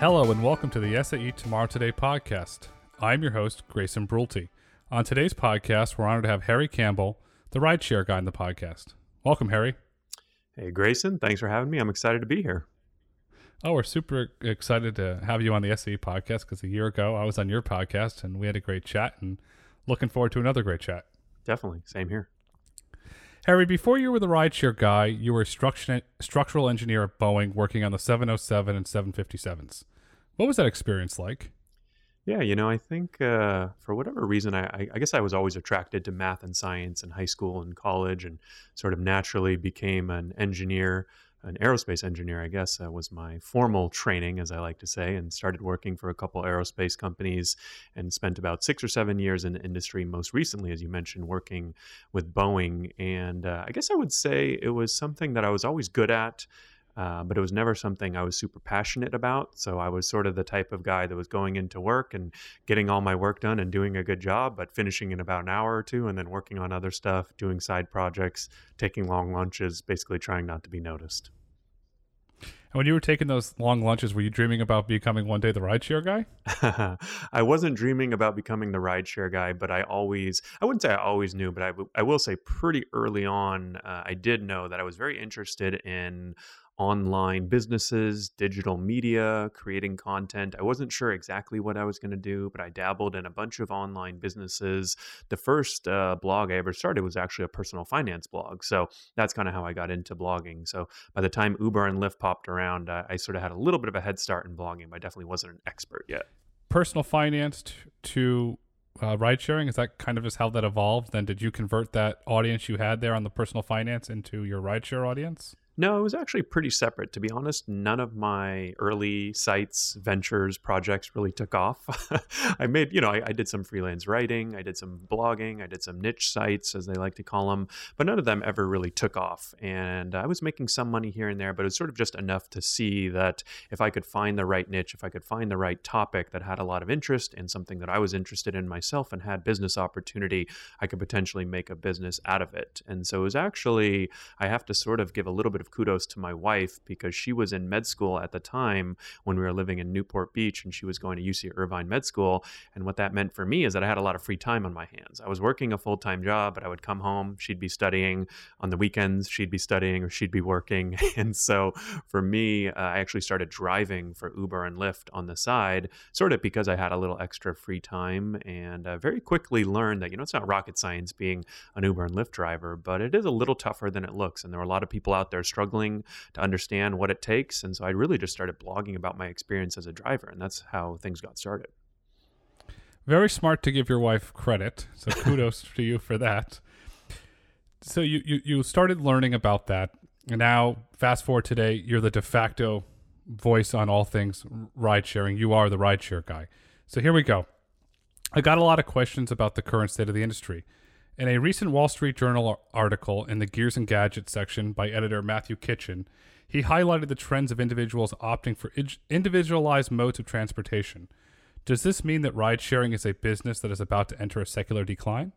Hello and welcome to the SAE Tomorrow Today podcast. I'm your host, Grayson Brulte. On today's podcast, we're honored to have Harry Campbell, the rideshare guy in the podcast. Welcome, Harry. Hey, Grayson. Thanks for having me. I'm excited to be here. Oh, we're super excited to have you on the SAE podcast because a year ago I was on your podcast and we had a great chat and looking forward to another great chat. Definitely. Same here. Harry, before you were the rideshare guy, you were a structural engineer at Boeing working on the 707 and 757s. What was that experience like? Yeah, you know, I think uh, for whatever reason, I, I, guess I was always attracted to math and science in high school and college, and sort of naturally became an engineer an aerospace engineer, I guess, uh, was my formal training, as I like to say, and started working for a couple aerospace companies and spent about six or seven years in the industry. Most recently, as you mentioned, working with Boeing. And uh, I guess I would say it was something that I was always good at. Uh, but it was never something I was super passionate about. So I was sort of the type of guy that was going into work and getting all my work done and doing a good job, but finishing in about an hour or two and then working on other stuff, doing side projects, taking long lunches, basically trying not to be noticed. And when you were taking those long lunches, were you dreaming about becoming one day the rideshare guy? I wasn't dreaming about becoming the rideshare guy, but I always, I wouldn't say I always knew, but I, w- I will say pretty early on, uh, I did know that I was very interested in online businesses, digital media, creating content. I wasn't sure exactly what I was going to do, but I dabbled in a bunch of online businesses. The first uh, blog I ever started was actually a personal finance blog. So that's kind of how I got into blogging. So by the time Uber and Lyft popped around, uh, I sort of had a little bit of a head start in blogging, but I definitely wasn't an expert yet. Personal finance to uh, ride sharing is that kind of just how that evolved then did you convert that audience you had there on the personal finance into your rideshare audience no, it was actually pretty separate. To be honest, none of my early sites, ventures, projects really took off. I made, you know, I, I, did some freelance writing, I did some blogging, I did some niche sites, as they like to call them, but none of them ever really took off. And I was making some money here and there, but it was sort of just enough to see that if I could find the right niche, if I could find the right topic that had a lot of interest and something that I was interested in myself and had business opportunity, I could potentially make a business out of it. And so it was actually, I have to sort of give a little bit of kudos to my wife because she was in med school at the time when we were living in Newport Beach and she was going to UC Irvine Med School. And what that meant for me is that I had a lot of free time on my hands. I was working a full time job, but I would come home, she'd be studying on the weekends, she'd be studying or she'd be working. And so for me, uh, I actually started driving for Uber and Lyft on the side, sort of because I had a little extra free time and uh, very quickly learned that, you know, it's not rocket science being an Uber and Lyft driver, but it is a little tougher than it looks. And there were a lot of people out there struggling to understand what it takes. And so I really just started blogging about my experience as a driver, and that's how things got started. Very smart to give your wife credit. So kudos to you for that. So you, you, you started learning about that. And now, fast forward today, you're the de facto voice on all things ride sharing. You are the ride share guy. So here we go. I got a lot of questions about the current state of the industry. In a recent Wall Street Journal article in the Gears and Gadgets section by editor Matthew Kitchen, he highlighted the trends of individuals opting for individualized modes of transportation. Does this mean that ride sharing is a business that is about to enter a secular decline?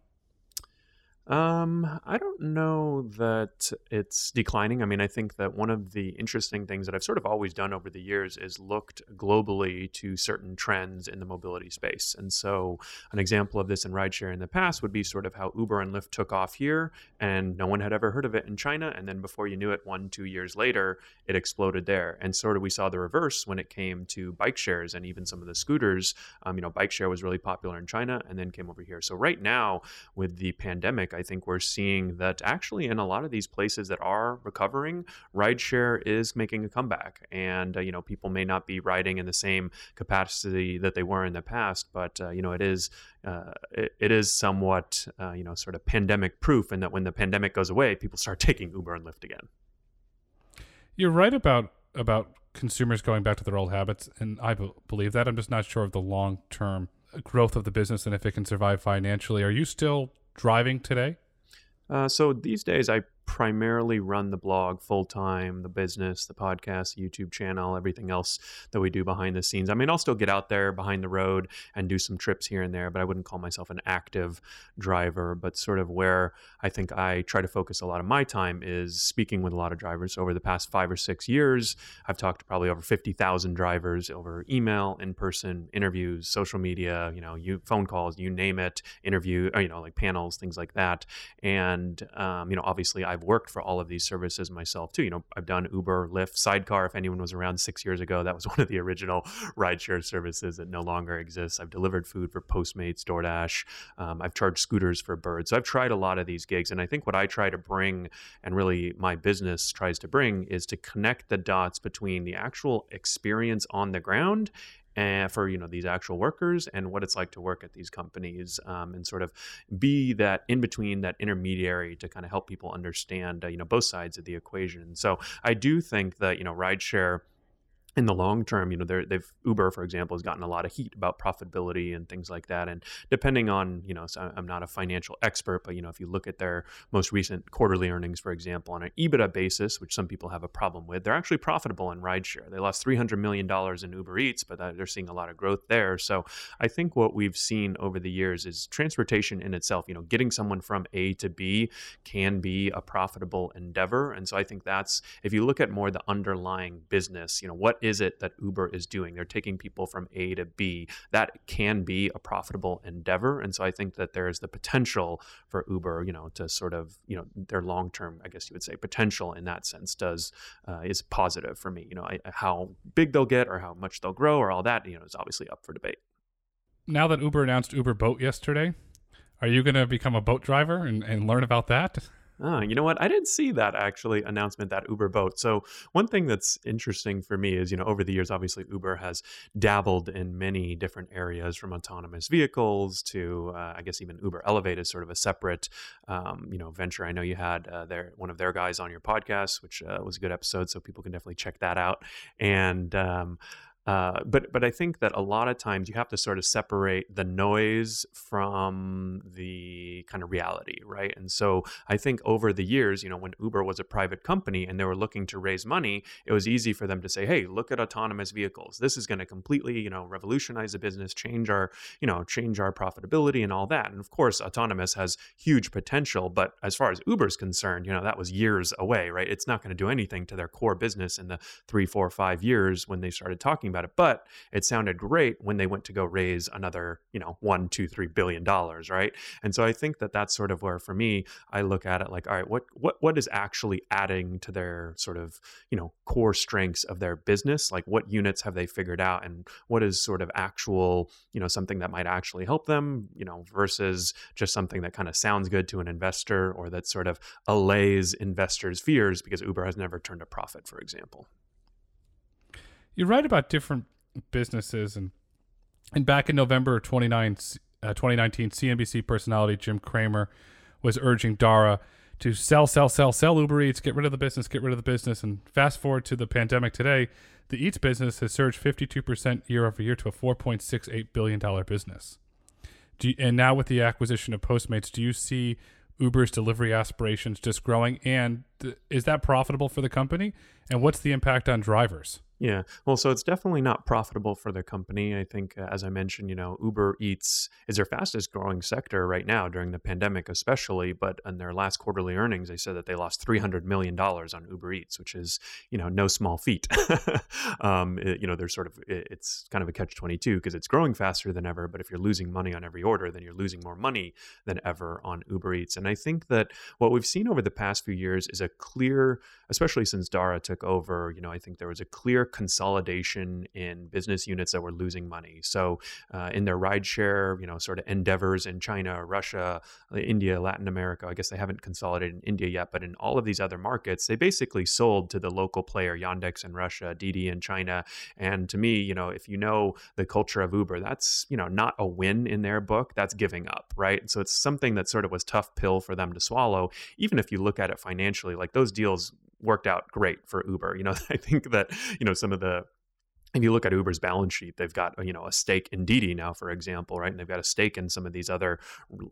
Um, I don't know that it's declining. I mean, I think that one of the interesting things that I've sort of always done over the years is looked globally to certain trends in the mobility space. And so, an example of this in rideshare in the past would be sort of how Uber and Lyft took off here, and no one had ever heard of it in China. And then before you knew it, one, two years later, it exploded there. And sort of we saw the reverse when it came to bike shares and even some of the scooters. Um, you know, bike share was really popular in China and then came over here. So, right now, with the pandemic, I think we're seeing that actually in a lot of these places that are recovering, rideshare is making a comeback. And, uh, you know, people may not be riding in the same capacity that they were in the past, but, uh, you know, it is. Uh, it, it is somewhat, uh, you know, sort of pandemic proof, and that when the pandemic goes away, people start taking Uber and Lyft again. You're right about about consumers going back to their old habits, and I b- believe that. I'm just not sure of the long term growth of the business and if it can survive financially. Are you still driving today? Uh, so these days, I primarily run the blog full time, the business, the podcast, the YouTube channel, everything else that we do behind the scenes. I mean, I'll still get out there behind the road and do some trips here and there, but I wouldn't call myself an active driver. But sort of where I think I try to focus a lot of my time is speaking with a lot of drivers. Over the past five or six years, I've talked to probably over 50,000 drivers over email, in person, interviews, social media, you know, you phone calls, you name it, interview, or, you know, like panels, things like that. And, um, you know, obviously I've worked for all of these services myself too. You know, I've done Uber, Lyft, Sidecar. If anyone was around six years ago, that was one of the original rideshare services that no longer exists. I've delivered food for Postmates, DoorDash. Um, I've charged scooters for Bird. So I've tried a lot of these gigs. And I think what I try to bring, and really my business tries to bring, is to connect the dots between the actual experience on the ground and for you know these actual workers and what it's like to work at these companies um, and sort of be that in between that intermediary to kind of help people understand uh, you know both sides of the equation. So i do think that you know rideshare in the long term, you know, they've Uber, for example, has gotten a lot of heat about profitability and things like that. And depending on, you know, so I'm not a financial expert, but you know, if you look at their most recent quarterly earnings, for example, on an EBITDA basis, which some people have a problem with, they're actually profitable in rideshare. They lost 300 million dollars in Uber Eats, but they're seeing a lot of growth there. So I think what we've seen over the years is transportation in itself. You know, getting someone from A to B can be a profitable endeavor, and so I think that's if you look at more the underlying business, you know, what is it that Uber is doing? They're taking people from A to B. That can be a profitable endeavor. And so I think that there is the potential for Uber, you know, to sort of, you know, their long term, I guess you would say, potential in that sense does uh, is positive for me. You know, I, how big they'll get or how much they'll grow or all that, you know, is obviously up for debate. Now that Uber announced Uber Boat yesterday, are you going to become a boat driver and, and learn about that? Ah, you know what? I didn't see that actually announcement that Uber boat. So one thing that's interesting for me is, you know, over the years, obviously Uber has dabbled in many different areas, from autonomous vehicles to, uh, I guess, even Uber Elevate is sort of a separate, um, you know, venture. I know you had uh, their one of their guys on your podcast, which uh, was a good episode, so people can definitely check that out. And um, uh, but but I think that a lot of times you have to sort of separate the noise from the kind of reality, right? And so I think over the years, you know, when Uber was a private company and they were looking to raise money, it was easy for them to say, "Hey, look at autonomous vehicles. This is going to completely, you know, revolutionize the business, change our, you know, change our profitability and all that." And of course, autonomous has huge potential, but as far as Uber's concerned, you know, that was years away, right? It's not going to do anything to their core business in the three, four, five years when they started talking about it. But it sounded great when they went to go raise another, you know, one, two, three billion dollars, right? And so I think that that's sort of where, for me, I look at it like, all right, what what what is actually adding to their sort of, you know, core strengths of their business? Like, what units have they figured out, and what is sort of actual, you know, something that might actually help them, you know, versus just something that kind of sounds good to an investor or that sort of allays investors' fears because Uber has never turned a profit, for example you write about different businesses and and back in November 29, uh, 2019, CNBC personality Jim Cramer was urging Dara to sell, sell, sell, sell Uber Eats, get rid of the business, get rid of the business. And fast forward to the pandemic today, the Eats business has surged 52% year over year to a $4.68 billion business. You, and now with the acquisition of Postmates, do you see Uber's delivery aspirations just growing? And th- is that profitable for the company? And what's the impact on drivers? Yeah. Well, so it's definitely not profitable for the company. I think, as I mentioned, you know, Uber Eats is their fastest growing sector right now during the pandemic, especially. But in their last quarterly earnings, they said that they lost $300 million on Uber Eats, which is, you know, no small feat. um, it, you know, there's sort of, it, it's kind of a catch 22 because it's growing faster than ever. But if you're losing money on every order, then you're losing more money than ever on Uber Eats. And I think that what we've seen over the past few years is a clear, especially since Dara took over, you know, I think there was a clear consolidation in business units that were losing money. So uh, in their rideshare, you know, sort of endeavors in China, Russia, uh, India, Latin America, I guess they haven't consolidated in India yet, but in all of these other markets, they basically sold to the local player, Yandex in Russia, Didi in China. And to me, you know, if you know the culture of Uber, that's, you know, not a win in their book, that's giving up, right? So it's something that sort of was tough pill for them to swallow. Even if you look at it financially, like those deals worked out great for Uber. You know, I think that, you know, some of the if you look at Uber's balance sheet, they've got you know a stake in Didi now, for example, right? And they've got a stake in some of these other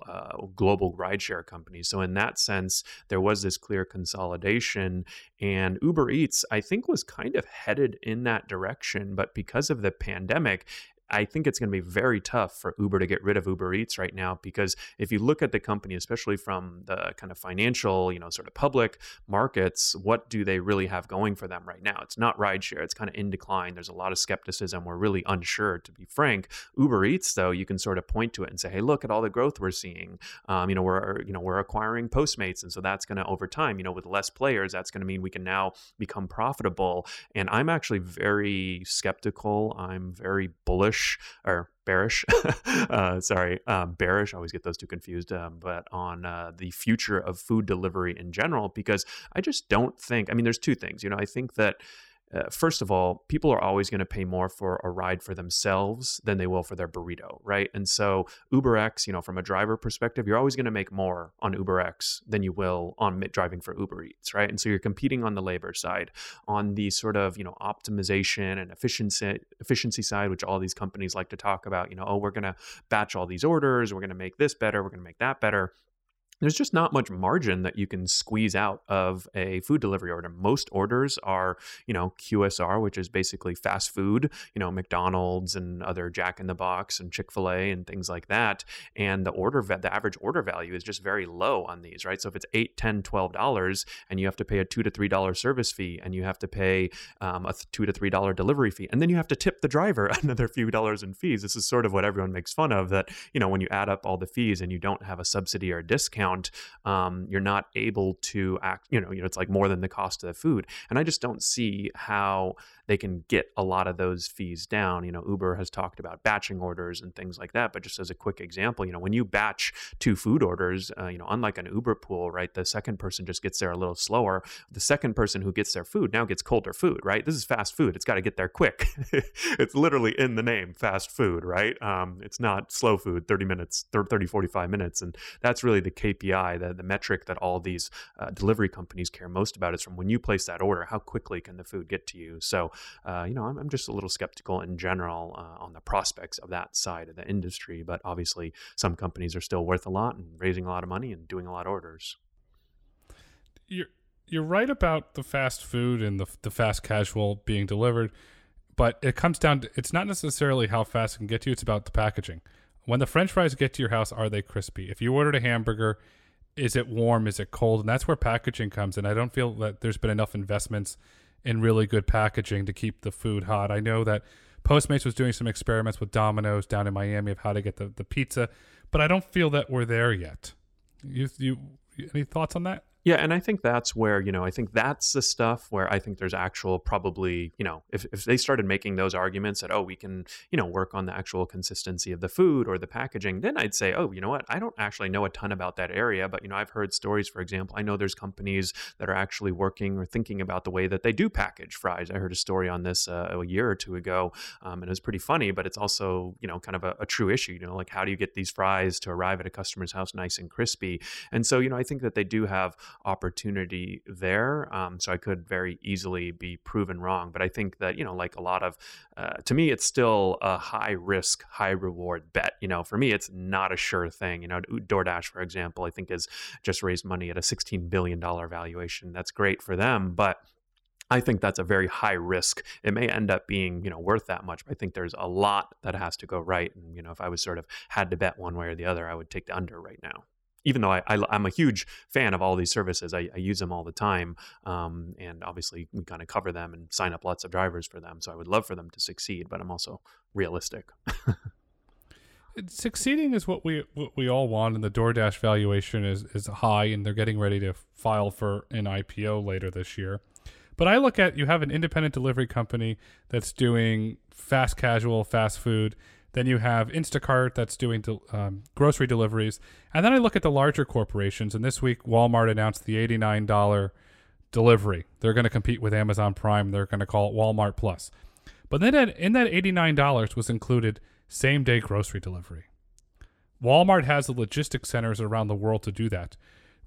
uh, global rideshare companies. So in that sense, there was this clear consolidation, and Uber Eats, I think, was kind of headed in that direction, but because of the pandemic, I think it's going to be very tough for Uber to get rid of Uber Eats right now because if you look at the company, especially from the kind of financial, you know, sort of public markets, what do they really have going for them right now? It's not rideshare. It's kind of in decline. There's a lot of skepticism. We're really unsure, to be frank. Uber Eats, though, you can sort of point to it and say, hey, look at all the growth we're seeing. Um, you know, we're you know we're acquiring Postmates, and so that's going to over time, you know, with less players, that's going to mean we can now become profitable. And I'm actually very skeptical. I'm very bullish bearish or bearish, uh, sorry, um, bearish. I always get those two confused. Um, but on uh, the future of food delivery in general, because I just don't think. I mean, there's two things. You know, I think that uh, first of all, people are always going to pay more for a ride for themselves than they will for their burrito, right? And so UberX, you know, from a driver perspective, you're always going to make more on UberX than you will on driving for Uber Eats, right? And so you're competing on the labor side, on the sort of you know optimization and efficiency efficiency side, which all these companies like to talk about. You know, oh, we're going to batch all these orders, we're going to make this better, we're going to make that better there's just not much margin that you can squeeze out of a food delivery order. Most orders are, you know, QSR, which is basically fast food, you know, McDonald's and other Jack in the Box and Chick fil A and things like that. And the order, the average order value is just very low on these, right? So if it's eight, ten, twelve dollars and you have to pay a two to $3 service fee and you have to pay um, a two to $3 delivery fee, and then you have to tip the driver another few dollars in fees. This is sort of what everyone makes fun of that, you know, when you add up all the fees and you don't have a subsidy or a discount, um, you're not able to act. You know, you know, it's like more than the cost of the food, and I just don't see how they can get a lot of those fees down. You know, Uber has talked about batching orders and things like that. But just as a quick example, you know, when you batch two food orders, uh, you know, unlike an Uber pool, right, the second person just gets there a little slower. The second person who gets their food now gets colder food, right? This is fast food. It's got to get there quick. it's literally in the name, fast food, right? Um, it's not slow food, 30 minutes, 30, 45 minutes. And that's really the KPI, the, the metric that all these uh, delivery companies care most about is from when you place that order, how quickly can the food get to you? So uh, you know, I'm, I'm, just a little skeptical in general uh, on the prospects of that side of the industry. But obviously, some companies are still worth a lot and raising a lot of money and doing a lot of orders. You're you're right about the fast food and the the fast casual being delivered, but it comes down to it's not necessarily how fast it can get to you. It's about the packaging. When the French fries get to your house, are they crispy? If you ordered a hamburger, is it warm? Is it cold? And that's where packaging comes in. I don't feel that there's been enough investments in really good packaging to keep the food hot. I know that Postmates was doing some experiments with Domino's down in Miami of how to get the, the pizza, but I don't feel that we're there yet. You, you any thoughts on that? Yeah, and I think that's where, you know, I think that's the stuff where I think there's actual probably, you know, if, if they started making those arguments that, oh, we can, you know, work on the actual consistency of the food or the packaging, then I'd say, oh, you know what, I don't actually know a ton about that area. But, you know, I've heard stories, for example, I know there's companies that are actually working or thinking about the way that they do package fries. I heard a story on this uh, a year or two ago, um, and it was pretty funny, but it's also, you know, kind of a, a true issue, you know, like how do you get these fries to arrive at a customer's house nice and crispy? And so, you know, I think that they do have opportunity there. Um, so I could very easily be proven wrong. But I think that, you know, like a lot of, uh, to me, it's still a high risk, high reward bet. You know, for me, it's not a sure thing. You know, DoorDash, for example, I think has just raised money at a $16 billion valuation. That's great for them. But I think that's a very high risk. It may end up being, you know, worth that much, but I think there's a lot that has to go right. And, you know, if I was sort of had to bet one way or the other, I would take the under right now even though I, I, am a huge fan of all these services, I, I use them all the time. Um, and obviously, we kind of cover them and sign up lots of drivers for them. So I would love for them to succeed, but I'm also realistic. Succeeding is what we what we all want, and the DoorDash valuation is is high, and they're getting ready to file for an IPO later this year. But I look at you have an independent delivery company that's doing fast casual, fast food then you have Instacart that's doing um, grocery deliveries. And then I look at the larger corporations. And this week, Walmart announced the $89 delivery. They're going to compete with Amazon Prime. They're going to call it Walmart Plus. But then in that $89 was included same day grocery delivery. Walmart has the logistics centers around the world to do that.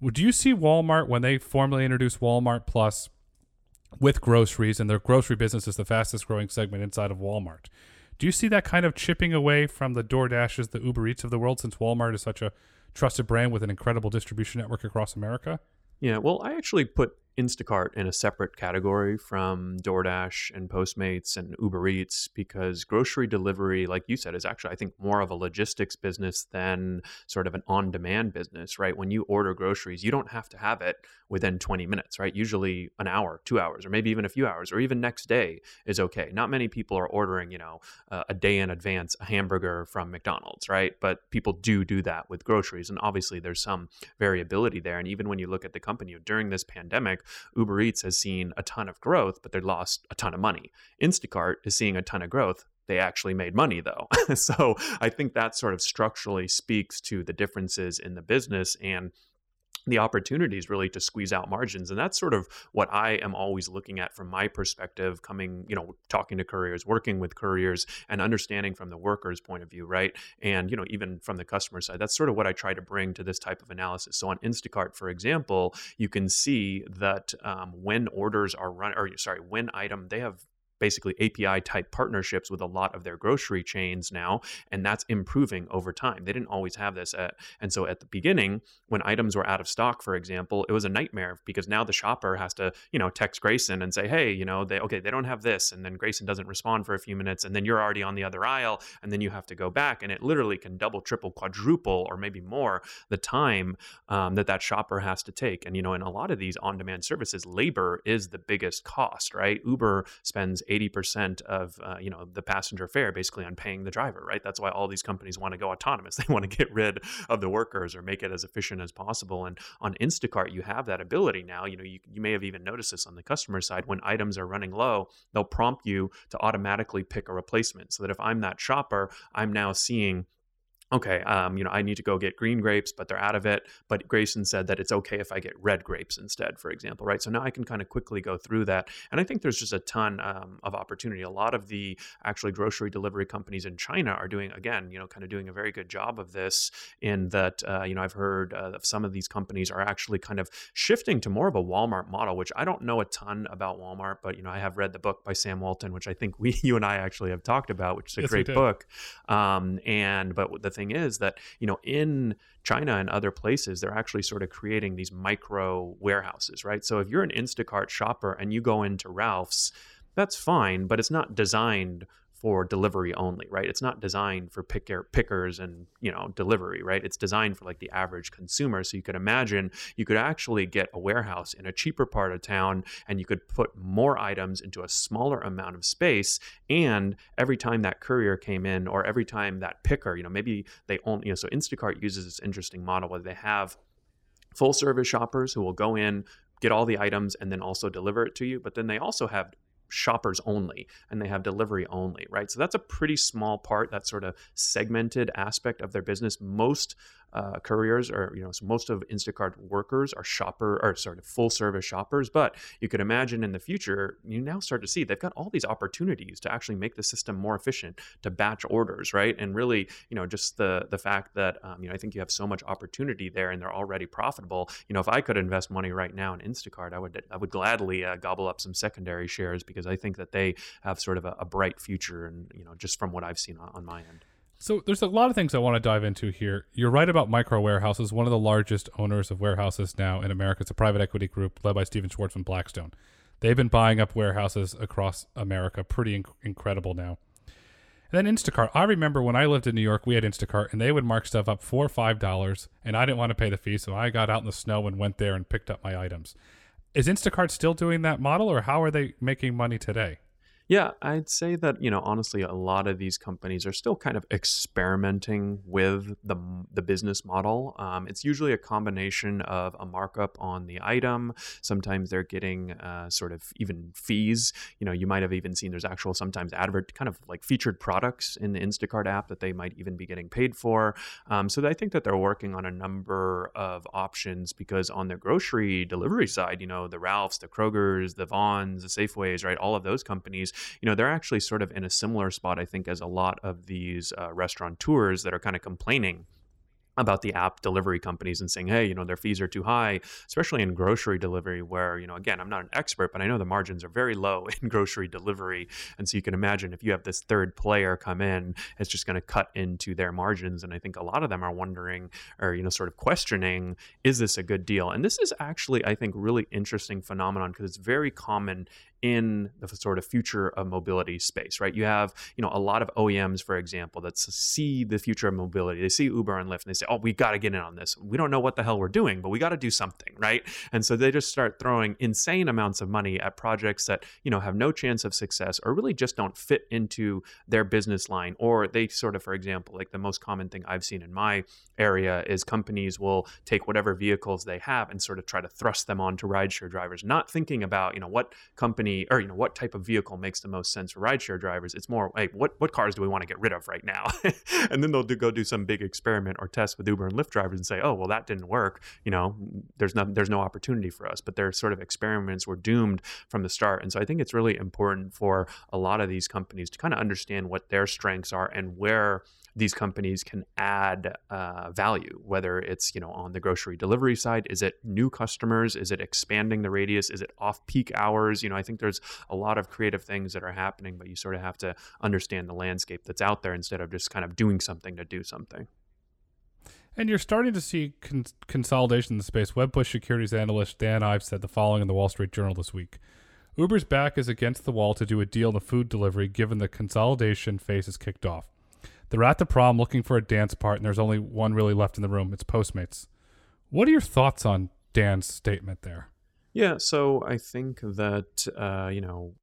Would you see Walmart when they formally introduce Walmart Plus with groceries, and their grocery business is the fastest growing segment inside of Walmart. Do you see that kind of chipping away from the DoorDashes, the Uber Eats of the world, since Walmart is such a trusted brand with an incredible distribution network across America? Yeah, well, I actually put Instacart in a separate category from DoorDash and Postmates and Uber Eats because grocery delivery, like you said, is actually, I think, more of a logistics business than sort of an on demand business, right? When you order groceries, you don't have to have it within 20 minutes, right? Usually an hour, two hours, or maybe even a few hours, or even next day is okay. Not many people are ordering, you know, uh, a day in advance a hamburger from McDonald's, right? But people do do that with groceries. And obviously there's some variability there. And even when you look at the company during this pandemic, Uber Eats has seen a ton of growth, but they lost a ton of money. Instacart is seeing a ton of growth. They actually made money though. so I think that sort of structurally speaks to the differences in the business and the opportunities really to squeeze out margins and that's sort of what i am always looking at from my perspective coming you know talking to couriers working with couriers and understanding from the workers point of view right? And you know even from the customer side that's sort of what i try to bring to this type of analysis. So on instacart for example you can see that um, when orders are run or sorry when item they have basically API type partnerships with a lot of their grocery chains now, and that's improving over time. They didn't always have this. At, and so at the beginning, when items were out of stock, for example, it was a nightmare because now the shopper has to, you know, text Grayson and say, hey, you know, they okay, they don't have this, and then Grayson doesn't respond for a few minutes, and then you're already on the other aisle, and then you have to go back, and it literally can double, triple, quadruple, or maybe more the time um, that that shopper has to take. And you know, in a lot of these on-demand services, labor is the biggest cost, right? Uber spends 80% of uh, you know the passenger fare basically on paying the driver right? That's why all these companies want to go autonomous. They want to get rid of the workers or make it as efficient as possible. And on instacart you have that ability now. You know you, you may have even noticed this on the customer side. When items are running low they'll prompt you to automatically pick a replacement so that if i'm that shopper i'm now seeing okay, um, you know, I need to go get green grapes, but they're out of it. But Grayson said that it's okay if I get red grapes instead, for example, right? So now I can kind of quickly go through that. And I think there's just a ton um, of opportunity. A lot of the actually grocery delivery companies in China are doing, again, you know, kind of doing a very good job of this in that, uh, you know, I've heard uh, of some of these companies are actually kind of shifting to more of a Walmart model, which I don't know a ton about Walmart, but, you know, I have read the book by Sam Walton, which I think we, you and I actually have talked about, which is a yes, great book. Um, and, but the thing thing is that you know in China and other places, they're actually sort of creating these micro warehouses, right? So if you're an Instacart shopper and you go into Ralph's, that's fine, but it's not designed for delivery only, right? It's not designed for picker, pickers and you know delivery, right? It's designed for like the average consumer. So you could imagine you could actually get a warehouse in a cheaper part of town, and you could put more items into a smaller amount of space. And every time that courier came in, or every time that picker, you know, maybe they only, you know, so Instacart uses this interesting model where they have full service shoppers who will go in get all the items and then also deliver it to you. But then they also have shoppers only and they have delivery only, right? So that's a pretty small part, that sort of segmented aspect of their business. Most uh, couriers or you know so most of instacart workers are shopper or sort of full service shoppers but you could imagine in the future you now start to see they've got all these opportunities to actually make the system more efficient to batch orders right? And really you know just the the fact that um, you know i think you have so much opportunity there and they're already profitable. You know if i could invest money right now in instacart i would i would gladly uh, gobble up some secondary shares because i think that they have sort of a, a bright future and you know just from what i've seen on, on my end so there's a lot of things I want to dive into here. You're right about micro warehouses. One of the largest owners of warehouses now in America. It's a private equity group led by Stephen Schwartz from Blackstone. They've been buying up warehouses across America. Pretty inc- incredible now. And then Instacart. I remember when I lived in New York, we had Instacart, and they would mark stuff up four or five dollars, and I didn't want to pay the fee, so I got out in the snow and went there and picked up my items. Is Instacart still doing that model, or how are they making money today? Yeah, I'd say that you know honestly, a lot of these companies are still kind of experimenting with the the business model. Um, it's usually a combination of a markup on the item. Sometimes they're getting uh, sort of even fees. You know, you might have even seen there's actual sometimes advert kind of like featured products in the Instacart app that they might even be getting paid for. Um, so I think that they're working on a number of options because on the grocery delivery side, you know, the Ralphs, the Krogers, the Vons, the Safeways, right, all of those companies you know, they're actually sort of in a similar spot, I think, as a lot of these uh, restaurateurs that are kind of complaining about the app delivery companies and saying, hey, you know, their fees are too high, especially in grocery delivery, where, you know, again, I'm not an expert, but I know the margins are very low in grocery delivery. And so you can imagine if you have this third player come in, it's just going to cut into their margins. And I think a lot of them are wondering or, you know, sort of questioning, is this a good deal? And this is actually, I think, really interesting phenomenon because it's very common in the sort of future of mobility space, right? You have, you know, a lot of OEMs, for example, that see the future of mobility. They see Uber and Lyft and they say, oh, we got to get in on this. We don't know what the hell we're doing, but we got to do something, right? And so they just start throwing insane amounts of money at projects that, you know, have no chance of success or really just don't fit into their business line. Or they sort of, for example, like the most common thing I've seen in my area is companies will take whatever vehicles they have and sort of try to thrust them onto rideshare drivers, not thinking about, you know, what company or you know what type of vehicle makes the most sense for rideshare drivers. It's more like what what cars do we want to get rid of right now, and then they'll do, go do some big experiment or test with Uber and Lyft drivers and say, oh well that didn't work. You know, there's no there's no opportunity for us. But their sort of experiments were doomed from the start, and so I think it's really important for a lot of these companies to kind of understand what their strengths are and where these companies can add uh, value, whether it's you know on the grocery delivery side, is it new customers, is it expanding the radius, is it off peak hours? You know, I think there's a lot of creative things that are happening, but you sort of have to understand the landscape that's out there instead of just kind of doing something to do something. And you're starting to see con- consolidation in the space. Wedbush securities analyst Dan Ives said the following in the Wall Street Journal this week. Uber's back is against the wall to do a deal in the food delivery given the consolidation phase is kicked off. They're at the prom looking for a dance part, and there's only one really left in the room. It's Postmates. What are your thoughts on Dan's statement there? Yeah, so I think that uh, you know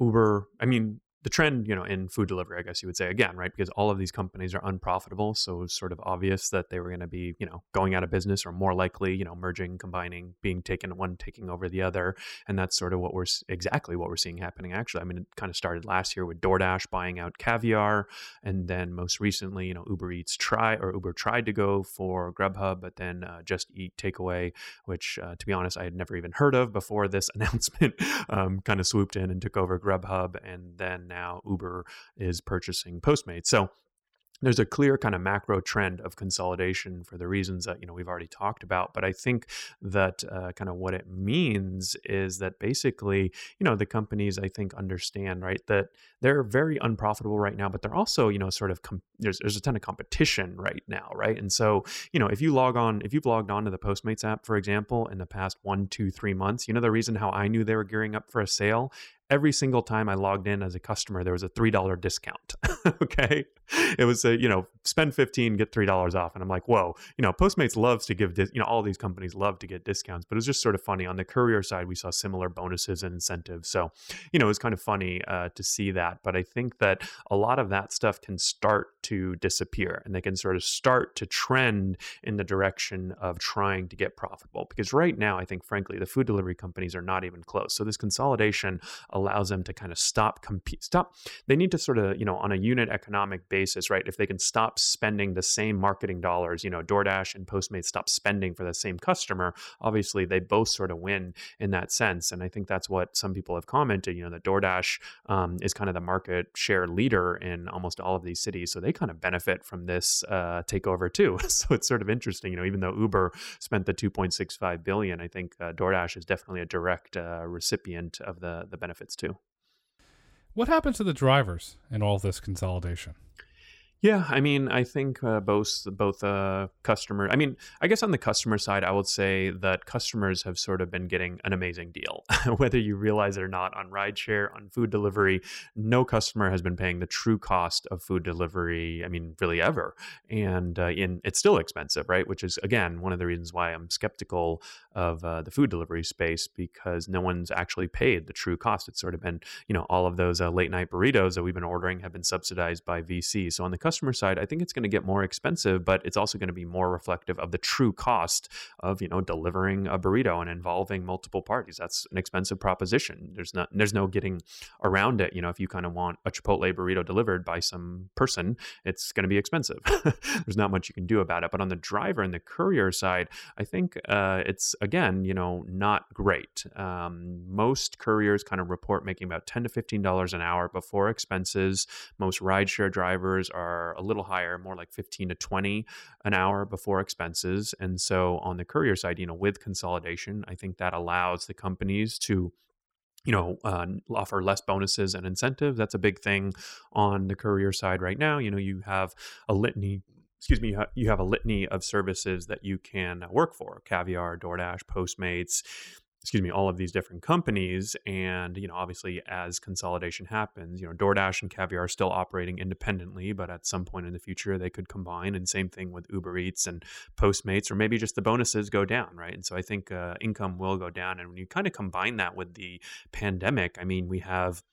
Uber. I mean, the trend, you know, in food delivery, I guess you would say again, right? Because all of these companies are unprofitable, so it was sort of obvious that they were going to be, you know, going out of business or more likely, you know, merging, combining, being taken one taking over the other, and that's sort of what we're exactly what we're seeing happening. Actually, I mean, it kind of started last year with DoorDash buying out Caviar, and then most recently, you know, Uber Eats try or Uber tried to go for Grubhub, but then uh, Just Eat Takeaway, which uh, to be honest, I had never even heard of before this announcement, um, kind of swooped in and took over Grubhub, and then now Uber is purchasing Postmates. So there's a clear kind of macro trend of consolidation for the reasons that you know we've already talked about but i think that uh, kind of what it means is that basically you know the companies i think understand right that they're very unprofitable right now but they're also you know sort of com- there's there's a ton of competition right now right and so you know if you log on if you've logged on to the postmates app for example in the past one two three months you know the reason how i knew they were gearing up for a sale every single time I logged in as a customer, there was a $3 discount. okay. It was a, you know, spend 15, get $3 off. And I'm like, whoa, you know, Postmates loves to give, dis- you know, all these companies love to get discounts, but it was just sort of funny. On the courier side, we saw similar bonuses and incentives. So, you know, it was kind of funny uh, to see that. But I think that a lot of that stuff can start to disappear and they can sort of start to trend in the direction of trying to get profitable. Because right now, I think, frankly, the food delivery companies are not even close. So this consolidation allows them to kind of stop compete stop they need to sort of you know on a unit economic basis right if they can stop spending the same marketing dollars you know DoorDash and Postmates stop spending for the same customer obviously they both sort of win in that sense and I think that's what some people have commented you know that DoorDash um, is kind of the market share leader in almost all of these cities so they kind of benefit from this uh, takeover too so it's sort of interesting you know even though Uber spent the 2.65 billion I think uh, DoorDash is definitely a direct uh, recipient of the the benefits too. What happens to the drivers in all this consolidation? Yeah, I mean, I think uh, both both uh, customer. I mean, I guess on the customer side, I would say that customers have sort of been getting an amazing deal, whether you realize it or not. On rideshare, on food delivery, no customer has been paying the true cost of food delivery. I mean, really ever, and uh, in it's still expensive, right? Which is again one of the reasons why I'm skeptical of uh, the food delivery space because no one's actually paid the true cost. It's sort of been, you know, all of those uh, late night burritos that we've been ordering have been subsidized by VC. So on the customer side, I think it's going to get more expensive, but it's also going to be more reflective of the true cost of, you know, delivering a burrito and involving multiple parties. That's an expensive proposition. There's not, there's no getting around it. You know, if you kind of want a Chipotle burrito delivered by some person, it's going to be expensive. there's not much you can do about it. But on the driver and the courier side, I think uh, it's again, you know, not great. Um, most couriers kind of report making about ten to fifteen dollars an hour before expenses. Most rideshare drivers are are a little higher, more like 15 to 20 an hour before expenses. And so on the courier side, you know, with consolidation, I think that allows the companies to you know, uh, offer less bonuses and incentives. That's a big thing on the courier side right now. You know, you have a litany excuse me, you have a litany of services that you can work for Caviar, DoorDash, Postmates, excuse me, all of these different companies. And, you know, obviously as consolidation happens, you know, DoorDash and Caviar are still operating independently, but at some point in the future they could combine. And same thing with Uber Eats and Postmates, or maybe just the bonuses go down, right? And so I think uh, income will go down. And when you kind of combine that with the pandemic, I mean, we have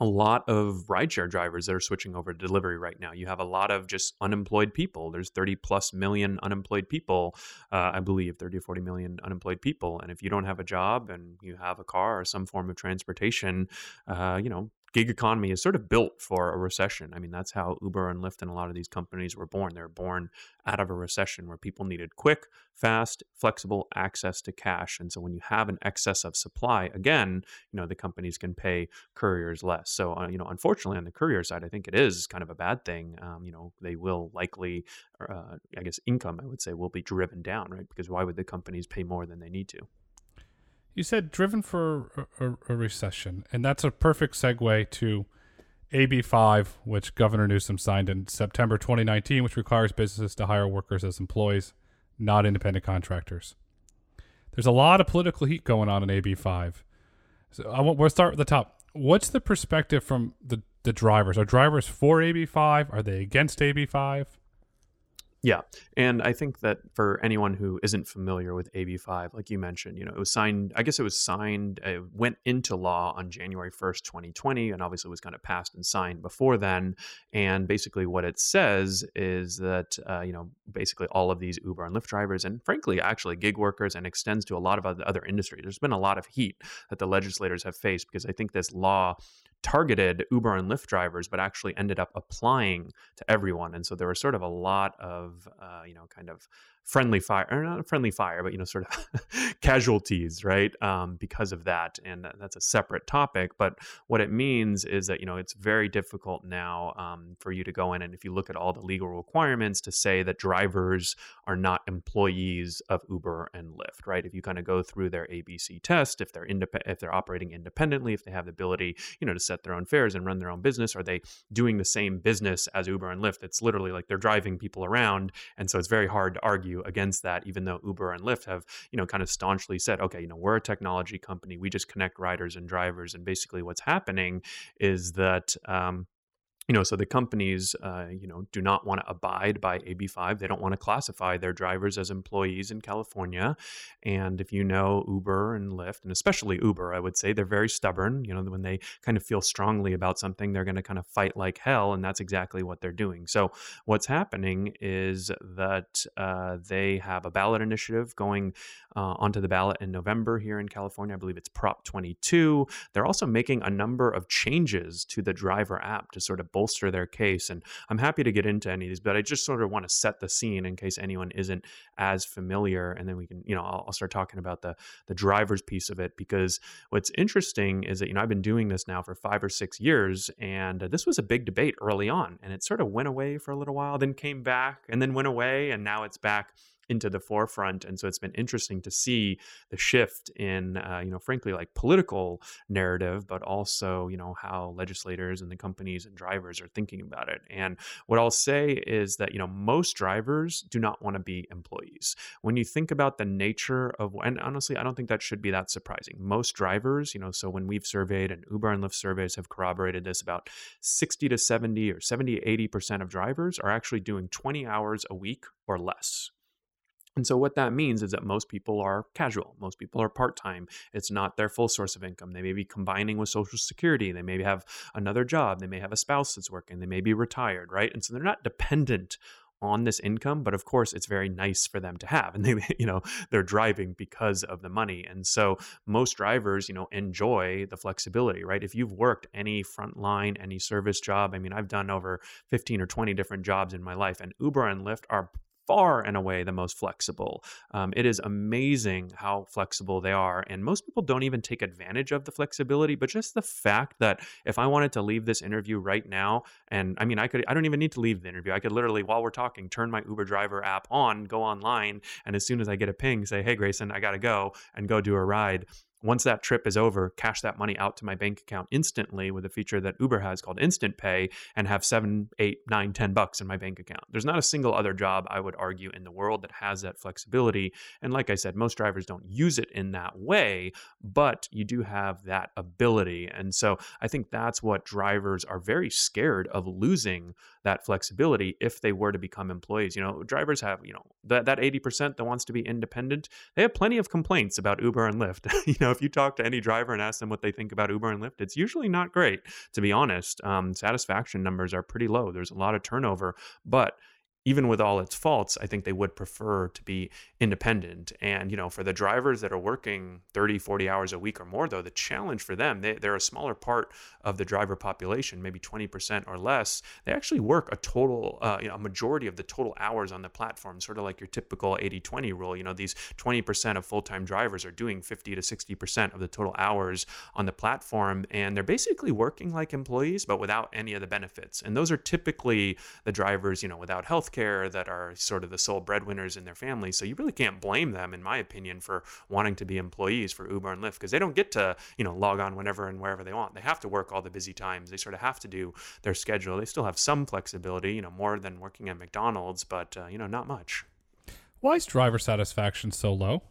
a lot of rideshare drivers that are switching over to delivery right now. You have a lot of just unemployed people. There's 30 plus million unemployed people, uh, I believe, 30 or 40 million unemployed people. And if you don't have a job and you have a car or some form of transportation, uh, you know, gig economy is sort of built for a recession. I mean, that's how Uber and Lyft and a lot of these companies were born. They're born out of a recession where people needed quick, fast, flexible access to cash. And so when you have an excess of supply, again, you know, the companies can pay couriers less. So, uh, you know, unfortunately on the courier side, I think it is kind of a bad thing. Um, you know, they will likely, uh, I guess, income, I would say, will be driven down, right? Because why would the companies pay more than they need to? You said driven for a, a, a, recession, and that's a perfect segue to AB5, which Governor Newsom signed in September 2019, which requires businesses to hire workers as employees, not independent contractors. There's a lot of political heat going on in AB5. So I want, we'll start at the top. What's the perspective from the, the drivers? Are drivers for AB5? Are they against AB5? Yeah, and I think that for anyone who isn't familiar with AB5, like you mentioned, you know, it was signed. I guess it was signed, it went into law on January first, 2020, and obviously was kind of passed and signed before then. And basically, what it says is that uh, you know, basically all of these Uber and Lyft drivers, and frankly, actually gig workers, and extends to a lot of other industries. There's been a lot of heat that the legislators have faced because I think this law targeted Uber and Lyft drivers, but actually ended up applying to everyone. And so there was sort of a lot of, uh, you know, kind of friendly fire or not a friendly fire but you know sort of casualties right um, because of that and that's a separate topic but what it means is that you know it's very difficult now um, for you to go in and if you look at all the legal requirements to say that drivers are not employees of uber and lyft right? If you kind of go through their abc test if they're independent if they're operating independently if they have the ability you know to set their own fares and run their own business are they doing the same business as uber and lyft? It's literally like they're driving people around and so it's very hard to argue argue against that, even though Uber and Lyft have, you know, kind of staunchly said, okay, you know, we're a technology company. We just connect riders and drivers. And basically what's happening is that, um, you know, so the companies, uh, you know, do not want to abide by AB5. They don't want to classify their drivers as employees in California. And if you know Uber and Lyft, and especially Uber, I would say they're very stubborn. You know, when they kind of feel strongly about something, they're going to kind of fight like hell. And that's exactly what they're doing. So what's happening is that uh, they have a ballot initiative going uh, onto the ballot in November here in California. I believe it's Prop 22. They're also making a number of changes to the driver app to sort of bolster their case. And I'm happy to get into any of these, but I just sort of want to set the scene in case anyone isn't as familiar. And then we can, you know, I'll, I'll start talking about the the driver's piece of it because what's interesting is that you know I've been doing this now for five or six years, and this was a big debate early on, and it sort of went away for a little while, then came back, and then went away, and now it's back into the forefront and so it's been interesting to see the shift in uh, you know frankly like political narrative but also you know how legislators and the companies and drivers are thinking about it. And what i'll say is that you know most drivers do not want to be employees. When you think about the nature of and honestly i don't think that should be that surprising. Most drivers you know so when we've surveyed and uber and lyft surveys have corroborated this about 60 to 70 or 70 80% of drivers are actually doing 20 hours a week or less and so, what that means is that most people are casual. Most people are part time. It's not their full source of income. They may be combining with Social Security. They may have another job. They may have a spouse that's working. They may be retired, right? And so, they're not dependent on this income but of course it's very nice for them to have and they you know they're driving because of the money and so most drivers you know enjoy the flexibility right if you've worked any frontline any service job i mean i've done over 15 or 20 different jobs in my life and uber and lyft are far and away the most flexible. Um, it is amazing how flexible they are. And most people don't even take advantage of the flexibility, but just the fact that if I wanted to leave this interview right now, and I mean, I could, I don't even need to leave the interview. I could literally, while we're talking, turn my Uber driver app on, go online, and as soon as I get a ping, say, hey, Grayson, I got to go, and go do a ride once that trip is over, cash that money out to my bank account instantly with a feature that Uber has called Instant Pay and have seven, eight, nine, ten bucks in my bank account. There's not a single other job, I would argue, in the world that has that flexibility. And like I said, most drivers don't use it in that way, but you do have that ability. And so I think that's what drivers are very scared of losing that flexibility if they were to become employees. You know, drivers have, you know, that, that 80% that wants to be independent, they have plenty of complaints about Uber and Lyft. you know, if you talk to any driver and ask them what they think about Uber and Lyft, it's usually not great, to be honest. Um, satisfaction numbers are pretty low. There's a lot of turnover, but even with all its faults, I think they would prefer to be independent. And, you know, for the drivers that are working 30, 40 hours a week or more, though, the challenge for them, they, they're a smaller part of the driver population, maybe 20% or less. They actually work a total, uh, you know, a majority of the total hours on the platform, sort of like your typical 80 20 rule. You know, these 20% of full time drivers are doing 50 to 60% of the total hours on the platform. And they're basically working like employees, but without any of the benefits. And those are typically the drivers, you know, without health healthcare that are sort of the sole breadwinners in their families. So you really can't blame them, in my opinion, for wanting to be employees for Uber and Lyft because they don't get to, you know, log on whenever and wherever they want. They have to work all the busy times. They sort of have to do their schedule. They still have some flexibility, you know, more than working at McDonald's, but, uh, you know, not much. Why is driver satisfaction so low?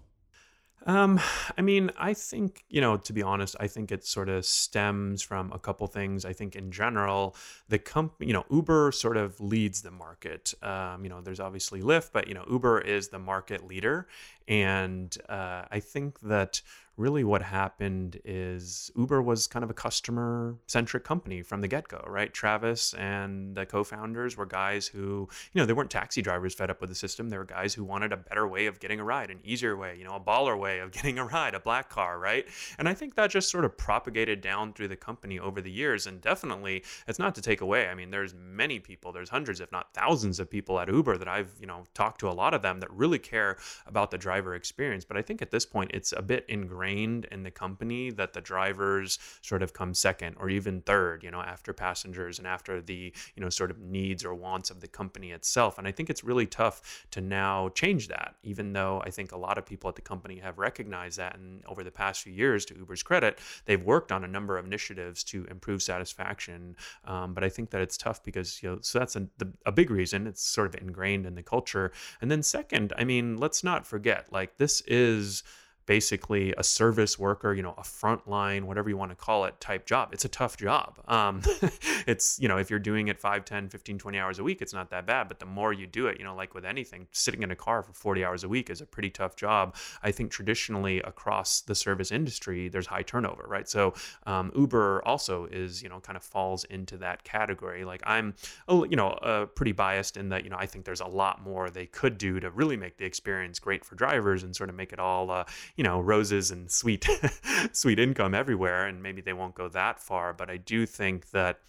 Um, I mean, I think, you know, to be honest, I think it sort of stems from a couple things. I think in general, the company, you know, Uber sort of leads the market. Um, you know, there's obviously Lyft, but, you know, Uber is the market leader. And uh, I think that really what happened is Uber was kind of a customer centric company from the get go, right? Travis and the co founders were guys who, you know, they weren't taxi drivers fed up with the system. They were guys who wanted a better way of getting a ride, an easier way, you know, a baller way of getting a ride, a black car, right? And I think that just sort of propagated down through the company over the years. And definitely, it's not to take away. I mean, there's many people, there's hundreds, if not thousands of people at Uber that I've, you know, talked to a lot of them that really care about the driver experience. But I think at this point, it's a bit ingrained ingrained in the company that the drivers sort of come second or even third, you know, after passengers and after the, you know, sort of needs or wants of the company itself. And I think it's really tough to now change that, even though I think a lot of people at the company have recognized that. And over the past few years, to Uber's credit, they've worked on a number of initiatives to improve satisfaction. Um, but I think that it's tough because, you know, so that's a, the, a big reason. It's sort of ingrained in the culture. And then second, I mean, let's not forget, like, this is basically a service worker, you know, a frontline, whatever you want to call it, type job. It's a tough job. Um, it's, you know, if you're doing it 5, 10, 15, 20 hours a week, it's not that bad. But the more you do it, you know, like with anything, sitting in a car for 40 hours a week is a pretty tough job. I think traditionally across the service industry, there's high turnover, right? So um, Uber also is, you know, kind of falls into that category. Like I'm, you know, uh, pretty biased in that, you know, I think there's a lot more they could do to really make the experience great for drivers and sort of make it all, uh, you know roses and sweet sweet income everywhere and maybe they won't go that far but i do think that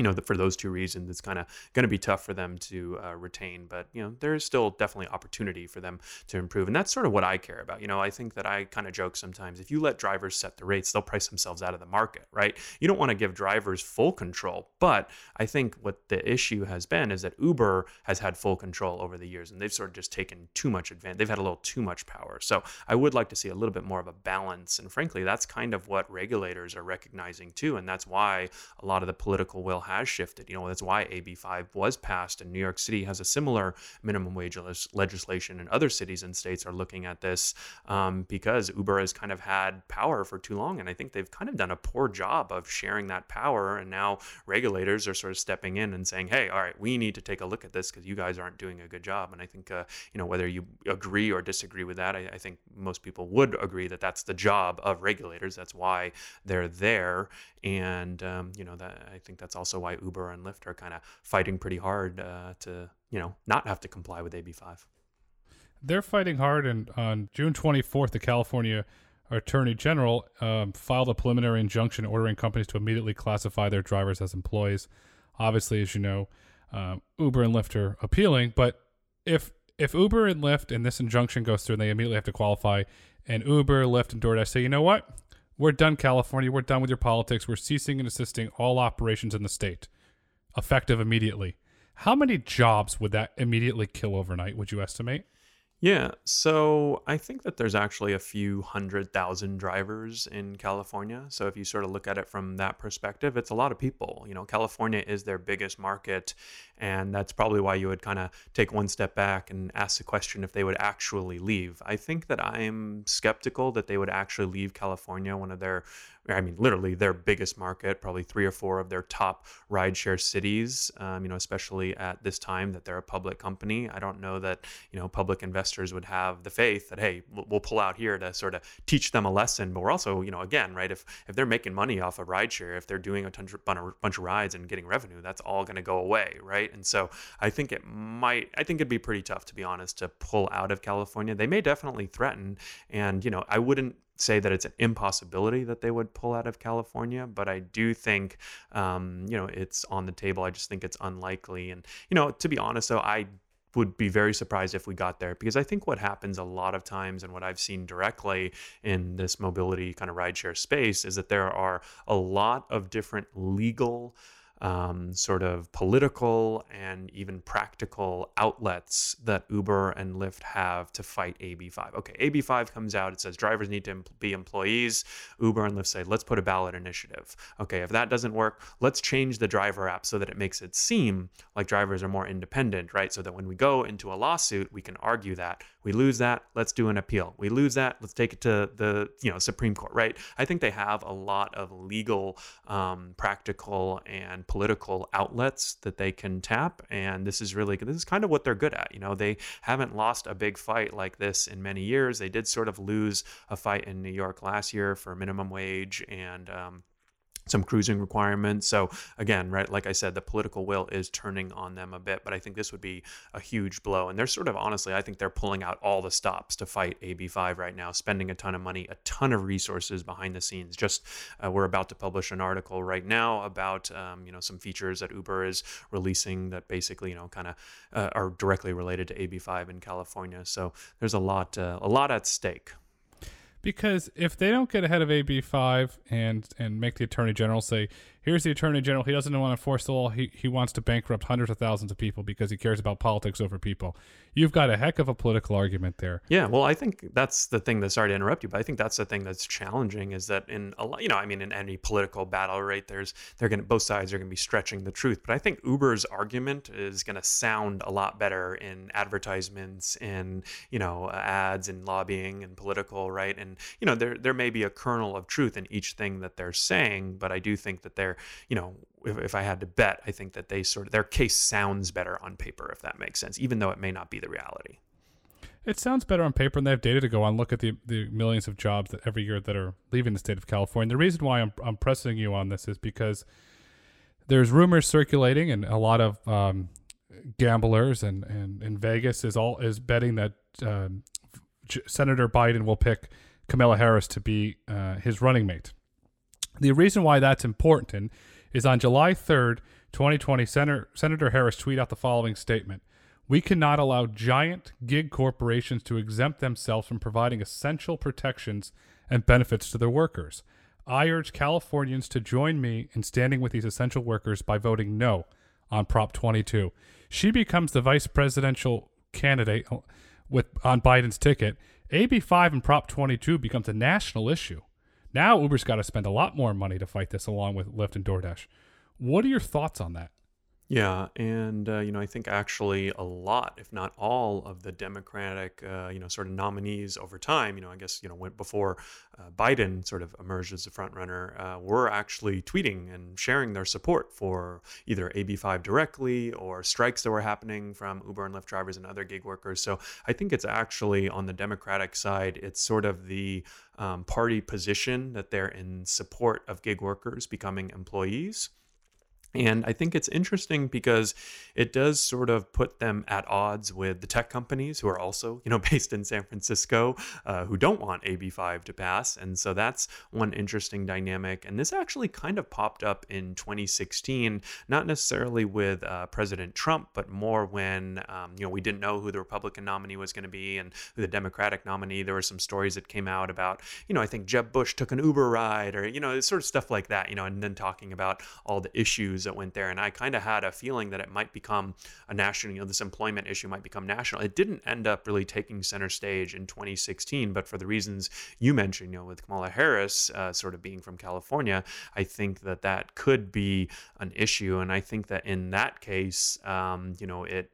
you know, for those two reasons, it's kind of going to be tough for them to uh, retain. But you know, there is still definitely opportunity for them to improve, and that's sort of what I care about. You know, I think that I kind of joke sometimes: if you let drivers set the rates, they'll price themselves out of the market, right? You don't want to give drivers full control, but I think what the issue has been is that Uber has had full control over the years, and they've sort of just taken too much advantage. They've had a little too much power. So I would like to see a little bit more of a balance, and frankly, that's kind of what regulators are recognizing too, and that's why a lot of the political will has shifted. You know, that's why AB5 was passed, and New York City has a similar minimum wage legislation, and other cities and states are looking at this um, because Uber has kind of had power for too long, and I think they've kind of done a poor job of sharing that power. And now regulators are sort of stepping in and saying, "Hey, all right, we need to take a look at this because you guys aren't doing a good job." And I think, uh, you know, whether you agree or disagree with that, I, I think most people would agree that that's the job of regulators. That's why they're there, and um, you know that I think that's also why Uber and Lyft are kind of fighting pretty hard uh, to you know not have to comply with AB5. They're fighting hard, and on June 24th, the California Attorney General um, filed a preliminary injunction ordering companies to immediately classify their drivers as employees. Obviously, as you know, uh, Uber and Lyft are appealing, but if if Uber and Lyft and this injunction goes through and they immediately have to qualify, and Uber, Lyft, and DoorDash say, you know what? We're done, California. We're done with your politics. We're ceasing and assisting all operations in the state, effective immediately. How many jobs would that immediately kill overnight, would you estimate? Yeah, so I think that there's actually a few hundred thousand drivers in California. So if you sort of look at it from that perspective, it's a lot of people. You know, California is their biggest market, and that's probably why you would kind of take one step back and ask the question if they would actually leave. I think that I'm skeptical that they would actually leave California, one of their I mean, literally their biggest market, probably three or four of their top rideshare cities. Um, you know, especially at this time that they're a public company. I don't know that you know public investors would have the faith that hey, we'll pull out here to sort of teach them a lesson. But we're also, you know, again, right? If if they're making money off of rideshare, if they're doing a bunch of, bunch of rides and getting revenue, that's all going to go away, right? And so I think it might. I think it'd be pretty tough, to be honest, to pull out of California. They may definitely threaten, and you know, I wouldn't say that it's an impossibility that they would pull out of California, but I do think, um, you know, it's on the table. I just think it's unlikely. And, you know, to be honest, though, I would be very surprised if we got there because I think what happens a lot of times and what I've seen directly in this mobility kind of rideshare space is that there are a lot of different legal um, sort of political and even practical outlets that Uber and Lyft have to fight AB5. Okay, AB5 comes out, it says drivers need to be employees. Uber and Lyft say, let's put a ballot initiative. Okay, if that doesn't work, let's change the driver app so that it makes it seem like drivers are more independent, right? So that when we go into a lawsuit, we can argue that. We lose that, let's do an appeal. We lose that, let's take it to the you know Supreme Court, right? I think they have a lot of legal, um, practical, and political outlets that they can tap, and this is really this is kind of what they're good at. You know, they haven't lost a big fight like this in many years. They did sort of lose a fight in New York last year for minimum wage and. Um, some cruising requirements. So again, right, like I said, the political will is turning on them a bit, but I think this would be a huge blow. And they're sort of honestly, I think they're pulling out all the stops to fight AB5 right now, spending a ton of money, a ton of resources behind the scenes. Just uh, we're about to publish an article right now about um, you know some features that Uber is releasing that basically you know kind of uh, are directly related to AB5 in California. So there's a lot uh, a lot at stake because if they don't get ahead of AB5 and and make the attorney general say, here's the attorney general, he doesn't want to enforce the law, he, he wants to bankrupt hundreds of thousands of people because he cares about politics over people. You've got a heck of a political argument there. Yeah, well, I think that's the thing that sorry to interrupt you, but I think that's the thing that's challenging is that in a lot, you know, I mean, in any political battle, right? There's they're going to both sides are going to be stretching the truth, but I think Uber's argument is going to sound a lot better in advertisements, in you know, ads and lobbying and political, right? And you know, there there may be a kernel of truth in each thing that they're saying, but I do think that they're, you know, if, if I had to bet, I think that they sort of their case sounds better on paper, if that makes sense, even though it may not be the reality. It sounds better on paper, and they have data to go on. Look at the, the millions of jobs that every year that are leaving the state of California. The reason why I'm, I'm pressing you on this is because there's rumors circulating, and a lot of um, gamblers and, and in Vegas is all is betting that um, Senator Biden will pick Kamala Harris to be uh, his running mate. The reason why that's important is on July 3rd, 2020, Senator, Senator Harris tweeted out the following statement We cannot allow giant gig corporations to exempt themselves from providing essential protections and benefits to their workers. I urge Californians to join me in standing with these essential workers by voting no on Prop 22. She becomes the vice presidential candidate uh, with on Biden's ticket. AB5 and Prop 22 becomes a national issue. Now Uber's got to spend a lot more money to fight this along with Lyft and DoorDash. What are your thoughts on that? Yeah, and uh, you know, I think actually a lot, if not all, of the Democratic, uh, you know, sort of nominees over time, you know, I guess you know, went before uh, Biden sort of emerged as a front runner, uh, were actually tweeting and sharing their support for either AB5 directly or strikes that were happening from Uber and Lyft drivers and other gig workers. So I think it's actually on the Democratic side, it's sort of the um, party position that they're in support of gig workers becoming employees And I think it's interesting because it does sort of put them at odds with the tech companies who are also, you know, based in San Francisco, uh, who don't want AB5 to pass. And so that's one interesting dynamic. And this actually kind of popped up in 2016, not necessarily with uh, President Trump, but more when, um, you know, we didn't know who the Republican nominee was going to be and who the Democratic nominee. There were some stories that came out about, you know, I think Jeb Bush took an Uber ride or, you know, sort of stuff like that, you know, and then talking about all the issues issues that went there. And I kind of had a feeling that it might become a national, you know, this employment issue might become national. It didn't end up really taking center stage in 2016, but for the reasons you mentioned, you know, with Kamala Harris uh, sort of being from California, I think that that could be an issue. And I think that in that case, um, you know, it,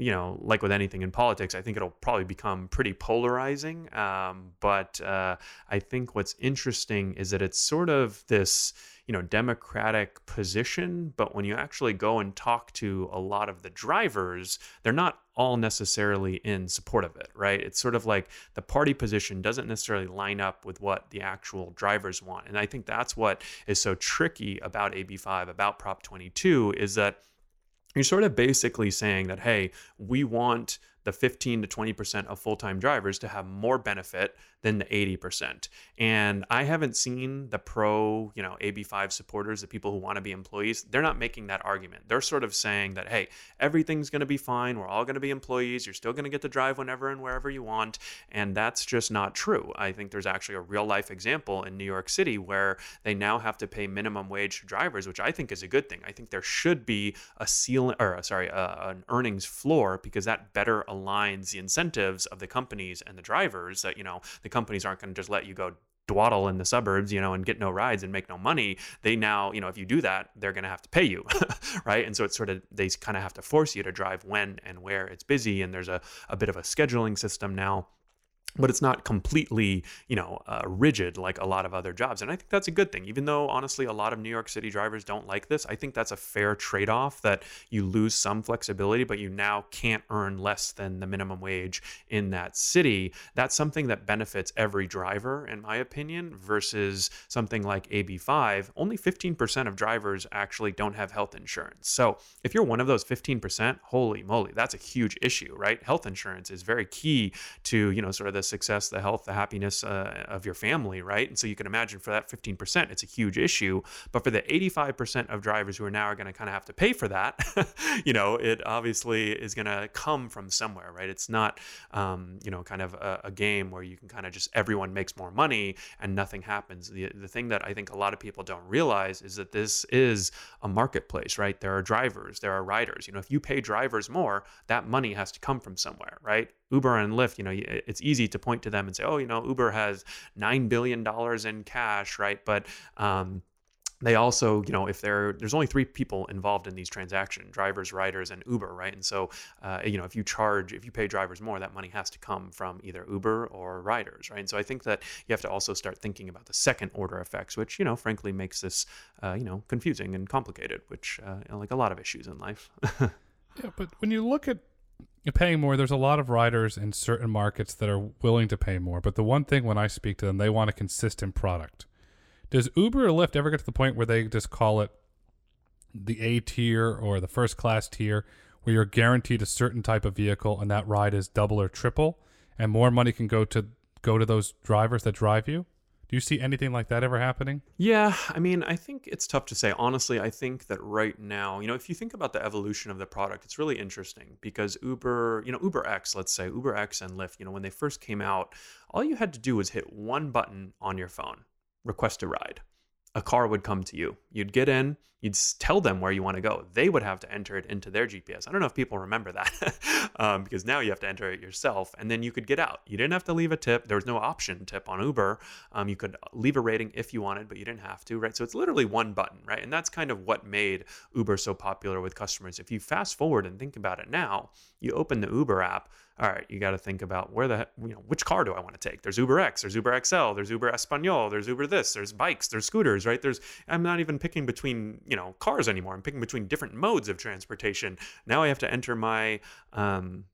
you know, like with anything in politics, I think it'll probably become pretty polarizing. Um, but uh, I think what's interesting is that it's sort of this, you know democratic position but when you actually go and talk to a lot of the drivers they're not all necessarily in support of it right it's sort of like the party position doesn't necessarily line up with what the actual drivers want and i think that's what is so tricky about ab5 about prop 22 is that you're sort of basically saying that hey we want the 15 to 20% of full-time drivers to have more benefit than the 80%. And I haven't seen the pro, you know, AB5 supporters, the people who want to be employees, they're not making that argument. They're sort of saying that, hey, everything's going to be fine. We're all going to be employees. You're still going to get to drive whenever and wherever you want. And that's just not true. I think there's actually a real life example in New York City where they now have to pay minimum wage to drivers, which I think is a good thing. I think there should be a ceiling, or sorry, uh, an earnings floor because that better aligns the incentives of the companies and the drivers that, you know, the companies aren't going to just let you go dwaddle in the suburbs, you know, and get no rides and make no money. They now, you know, if you do that, they're going to have to pay you, right? And so it's sort of they kind of have to force you to drive when and where it's busy, and there's a a bit of a scheduling system now but it's not completely you know uh, rigid like a lot of other jobs. And i think that's a good thing. Even though honestly a lot of new york city drivers don't like this i think that's a fair trade-off that you lose some flexibility but you now can't earn less than the minimum wage in that city. That's something that benefits every driver in my opinion versus something like ab5 only 15% of drivers actually don't have health insurance. So if you're one of those 15% holy moly that's a huge issue right? Health insurance is very key to you know sort of the the success, the health, the happiness uh, of your family, right? And so you can imagine for that 15%, it's a huge issue. But for the 85% of drivers who are now going to kind of have to pay for that, you know, it obviously is going to come from somewhere, right? It's not, um, you know, kind of a, a game where you can kind of just everyone makes more money and nothing happens. The, the thing that I think a lot of people don't realize is that this is a marketplace, right? There are drivers, there are riders. You know, if you pay drivers more, that money has to come from somewhere, right? Uber and Lyft, you know, it's easy to point to them and say, oh, you know, Uber has $9 billion in cash, right? But, um, they also, you know, if there there's only three people involved in these transactions, drivers, riders, and Uber, right? And so, uh, you know, if you charge, if you pay drivers more, that money has to come from either Uber or riders, right? And so I think that you have to also start thinking about the second order effects, which, you know, frankly makes this, uh, you know, confusing and complicated, which, uh, you know, like a lot of issues in life. yeah, but when you look at paying more, there's a lot of riders in certain markets that are willing to pay more. But the one thing when I speak to them, they want a consistent product. Does Uber or Lyft ever get to the point where they just call it the A tier or the first class tier, where you're guaranteed a certain type of vehicle and that ride is double or triple, and more money can go to go to those drivers that drive you? Do you see anything like that ever happening? Yeah, I mean, I think it's tough to say. Honestly, I think that right now, you know, if you think about the evolution of the product, it's really interesting because Uber, you know, Uber X, let's say, Uber X and Lyft, you know, when they first came out, all you had to do was hit one button on your phone, request a ride a car would come to you. You'd get in, you'd tell them where you want to go. They would have to enter it into their GPS. I don't know if people remember that um, because now you have to enter it yourself and then you could get out. You didn't have to leave a tip. There was no option tip on Uber. Um, you could leave a rating if you wanted, but you didn't have to, right? So it's literally one button, right? And that's kind of what made Uber so popular with customers. If you fast forward and think about it now, you open the Uber app all right, you got to think about where the you know which car do I want to take? There's Uber X, there's Uber XL, there's Uber Espanol, there's Uber this, there's bikes, there's scooters, right? There's I'm not even picking between you know cars anymore. I'm picking between different modes of transportation. Now I have to enter my um,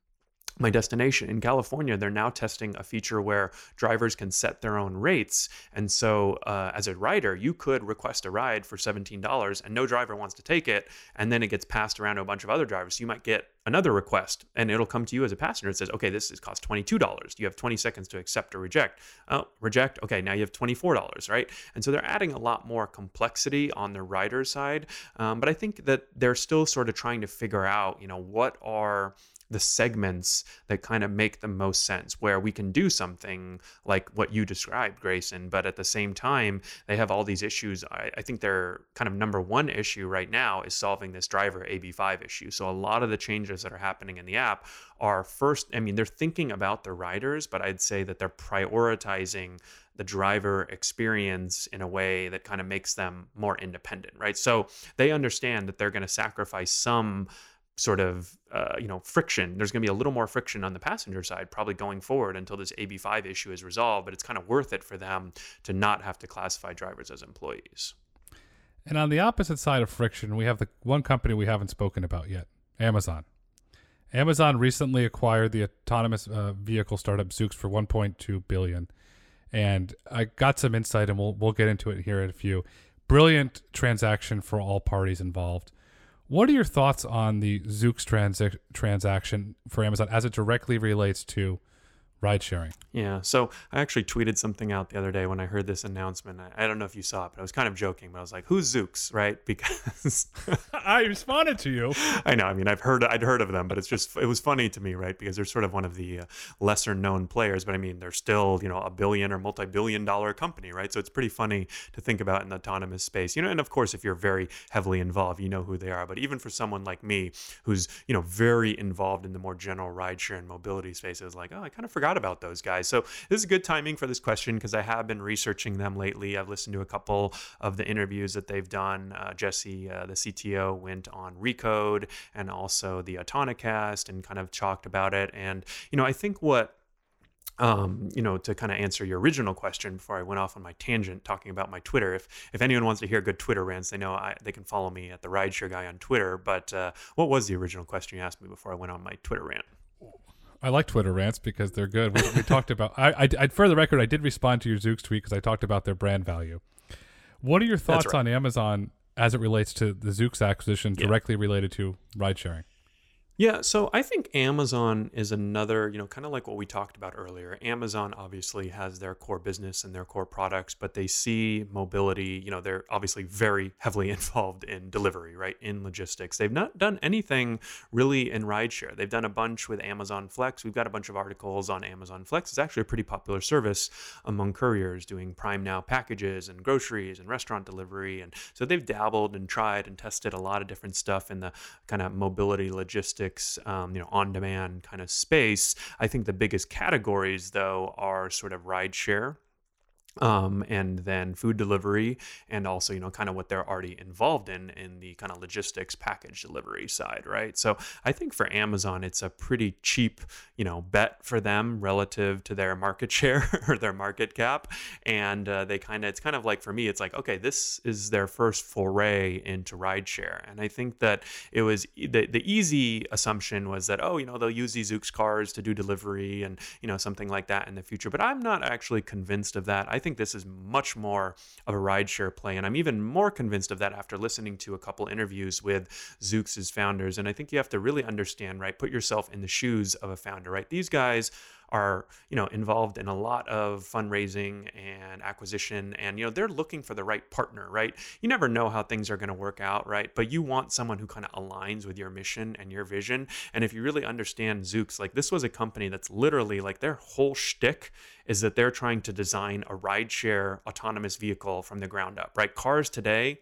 my destination. In California, they're now testing a feature where drivers can set their own rates. And so, uh, as a rider, you could request a ride for $17 and no driver wants to take it. And then it gets passed around to a bunch of other drivers. So you might get another request and it'll come to you as a passenger. It says, okay, this is cost $22. You have 20 seconds to accept or reject. Oh, reject. Okay, now you have $24, right? And so they're adding a lot more complexity on the rider side. Um, but I think that they're still sort of trying to figure out, you know, what are the segments that kind of make the most sense where we can do something like what you described grayson but at the same time they have all these issues. I, I, think their kind of number one issue right now is solving this driver ab5 issue. So a lot of the changes that are happening in the app are first i mean they're thinking about the riders but i'd say that they're prioritizing the driver experience in a way that kind of makes them more independent right? So they understand that they're going to sacrifice some sort of uh, you know friction. There's going to be a little more friction on the passenger side probably going forward until this ab5 issue is resolved but it's kind of worth it for them to not have to classify drivers as employees. And on the opposite side of friction we have the one company we haven't spoken about yet amazon. Amazon recently acquired the autonomous uh, vehicle startup zoox for 1.2 billion. And i got some insight and we'll, we'll get into it here in a few. Brilliant transaction for all parties involved what are your thoughts on the Zoox transi- transaction for Amazon as it directly relates to ride sharing. Yeah. So I actually tweeted something out the other day when I heard this announcement. I, I, don't know if you saw it, but I was kind of joking, but I was like, who's Zoox, right? Because I responded to you. I know. I mean, I've heard, I'd heard of them, but it's just, it was funny to me, right? Because they're sort of one of the uh, lesser known players, but I mean, they're still, you know, a billion or multi billion dollar company, right? So it's pretty funny to think about in the autonomous space, you know, and of course, if you're very heavily involved, you know who they are. But even for someone like me, who's, you know, very involved in the more general ride share and mobility space, it was like, oh, I kind of forgot about those guys. So this is good timing for this question because I have been researching them lately. I've listened to a couple of the interviews that they've done. Uh, Jesse, uh, the CTO, went on Recode and also the Autonocast and kind of talked about it. And, you know, I think what um, you know, to kind of answer your original question before I went off on my tangent talking about my Twitter. If if anyone wants to hear good Twitter rants, they know I, they can follow me at the Rideshare Guy on Twitter. But uh, what was the original question you asked me before I went on my Twitter rant? I like Twitter rants because they're good. We, we talked about. I, I, I, for the record, I did respond to your Zoox tweet because I talked about their brand value. What are your thoughts right. on Amazon as it relates to the Zoox acquisition directly yeah. related to ride sharing? Yeah, so I think Amazon is another, you know, kind of like what we talked about earlier. Amazon obviously has their core business and their core products, but they see mobility, you know, they're obviously very heavily involved in delivery, right? In logistics. They've not done anything really in rideshare. They've done a bunch with Amazon Flex. We've got a bunch of articles on Amazon Flex. It's actually a pretty popular service among couriers doing Prime Now packages and groceries and restaurant delivery. And so they've dabbled and tried and tested a lot of different stuff in the kind of mobility logistics logistics, um, you know, on-demand kind of space. I think the biggest categories, though, are sort of rideshare um, and then food delivery and also you know kind of what they're already involved in in the kind of logistics package delivery side right? So i think for amazon it's a pretty cheap you know bet for them relative to their market share or their market cap. And uh, they kind of it's kind of like for me it's like okay this is their first foray into rideshare. And i think that it was the, the easy assumption was that oh you know they'll use these Zoox cars to do delivery and you know something like that in the future. But i'm not actually convinced of that. I think this is much more of a rideshare play. And I'm even more convinced of that after listening to a couple interviews with Zoox's founders. And I think you have to really understand, right? Put yourself in the shoes of a founder, right? These guys are you know involved in a lot of fundraising and acquisition and you know they're looking for the right partner right? You never know how things are going to work out right? But you want someone who kind of aligns with your mission and your vision and if you really understand Zoox like this was a company that's literally like their whole shtick is that they're trying to design a rideshare autonomous vehicle from the ground up right? Cars today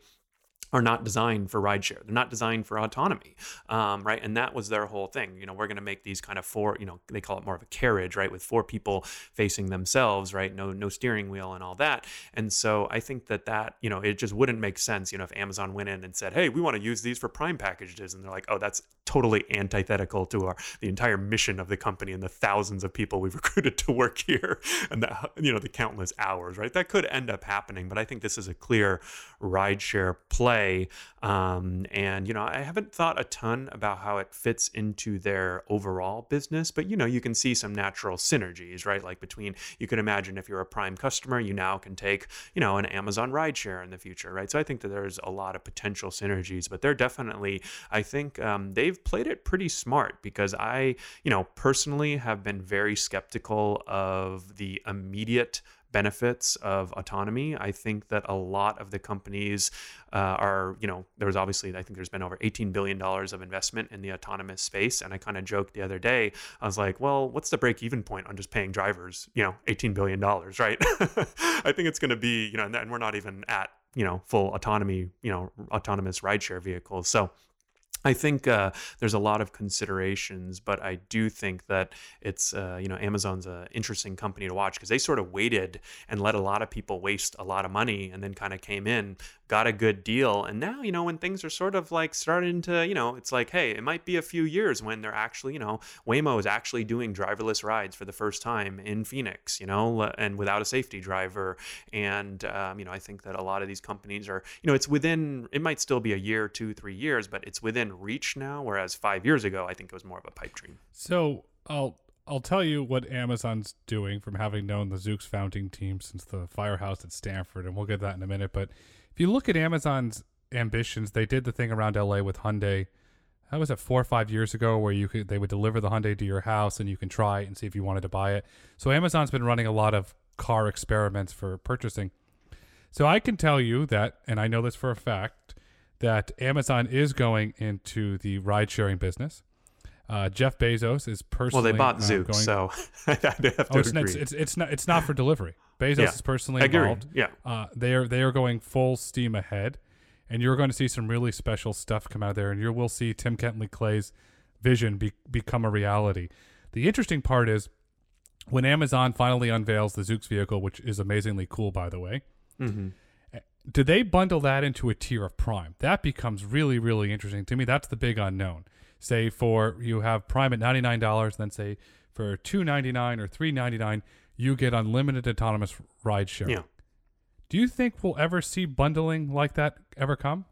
are not designed for rideshare. They're not designed for autonomy, um, right? And that was their whole thing. You know, we're going to make these kind of four. You know, they call it more of a carriage, right, with four people facing themselves, right? No, no steering wheel and all that. And so I think that that you know it just wouldn't make sense. You know, if Amazon went in and said, "Hey, we want to use these for Prime packages," and they're like, "Oh, that's totally antithetical to our the entire mission of the company and the thousands of people we've recruited to work here and the you know the countless hours, right? That could end up happening, but I think this is a clear rideshare play Um, and, you know, I haven't thought a ton about how it fits into their overall business, but, you know, you can see some natural synergies, right? Like between, you can imagine if you're a prime customer, you now can take, you know, an Amazon rideshare in the future, right? So I think that there's a lot of potential synergies, but they're definitely, I think um, they've played it pretty smart because I, you know, personally have been very skeptical of the immediate benefits of autonomy. I think that a lot of the companies uh, are, you know, there was obviously, I think there's been over $18 billion of investment in the autonomous space. And I kind of joked the other day, I was like, well, what's the break even point on just paying drivers, you know, $18 billion, right? I think it's going to be, you know, and we're not even at, you know, full autonomy, you know, autonomous rideshare vehicles. So, I think uh, there's a lot of considerations, but I do think that it's uh, you know Amazon's an interesting company to watch because they sort of waited and let a lot of people waste a lot of money and then kind of came in got a good deal. And now, you know, when things are sort of like starting to, you know, it's like, hey, it might be a few years when they're actually, you know, Waymo is actually doing driverless rides for the first time in Phoenix, you know, and without a safety driver. And, um, you know, I think that a lot of these companies are, you know, it's within, it might still be a year, two, three years, but it's within reach now. Whereas five years ago, I think it was more of a pipe dream. So I'll, I'll tell you what Amazon's doing from having known the Zoox founding team since the firehouse at Stanford, and we'll get that in a minute. But if you look at Amazon's ambitions, they did the thing around LA with Hyundai. That was it four or five years ago, where you could they would deliver the Hyundai to your house and you can try it and see if you wanted to buy it. So Amazon's been running a lot of car experiments for purchasing. So I can tell you that, and I know this for a fact, that Amazon is going into the ride sharing business. Uh, Jeff Bezos is personally. Well, they bought uh, Zoox, going, so I'd have to oh, it's, agree. It's, it's, it's not it's not for delivery. Bezos Yeah, is personally involved. Yeah. Uh, they are they are going full steam ahead, and you're going to see some really special stuff come out of there, and you will see Tim Kentley Klay's vision be, become a reality. The interesting part is when Amazon finally unveils the Zoox vehicle, which is amazingly cool, by the way. hmm Do they bundle that into a tier of Prime? That becomes really, really interesting to me. That's the big unknown. Say for you have Prime at ninety nine dollars, then say for two ninety nine or three ninety nine, you get unlimited autonomous ride sharing. Yeah. Do you think we'll ever see bundling like that ever come?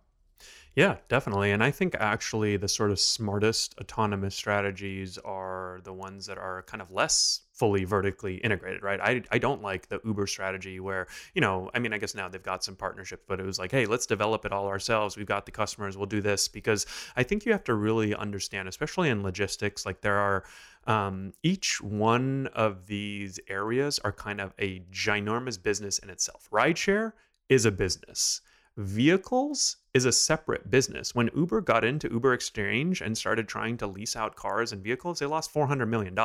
Yeah, definitely. And I think actually the sort of smartest autonomous strategies are the ones that are kind of less fully vertically integrated, right? I, I don't like the Uber strategy where, you know, I mean, I guess now they've got some partnerships, but it was like, hey, let's develop it all ourselves. We've got the customers, we'll do this. Because I think you have to really understand, especially in logistics, like there are um, each one of these areas are kind of a ginormous business in itself. Rideshare is a business vehicles is a separate business. When Uber got into Uber Exchange and started trying to lease out cars and vehicles, they lost $400 million.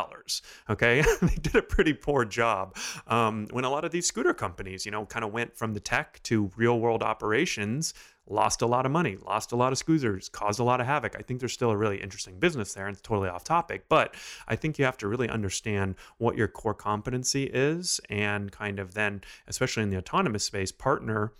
Okay. they did a pretty poor job. Um, when a lot of these scooter companies, you know, kind of went from the tech to real world operations, lost a lot of money, lost a lot of scooters, caused a lot of havoc. I think there's still a really interesting business there and it's totally off topic, but I think you have to really understand what your core competency is and kind of then, especially in the autonomous space, partner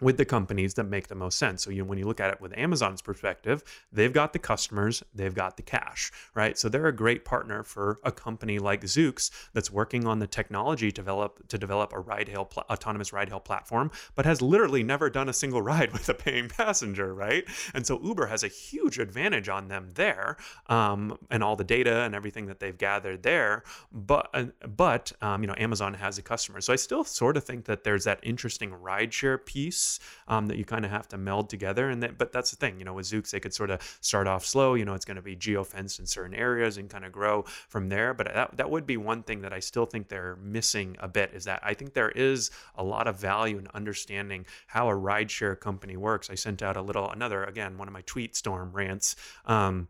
with the companies that make the most sense. So you when you look at it with Amazon's perspective, they've got the customers, they've got the cash, right? So they're a great partner for a company like Zoox that's working on the technology to develop to develop a ride hail pl- autonomous ride hail platform, but has literally never done a single ride with a paying passenger, right? And so Uber has a huge advantage on them there, um, and all the data and everything that they've gathered there. But uh, but um, you know Amazon has a customer, so I still sort of think that there's that interesting rideshare piece um, that you kind of have to meld together. And that, but that's the thing, you know, with Zoox, they could sort of start off slow. You know, it's going to be geofenced in certain areas and kind of grow from there. But that, that would be one thing that I still think they're missing a bit is that I think there is a lot of value in understanding how a rideshare company works. I sent out a little, another, again, one of my tweet storm rants. Um,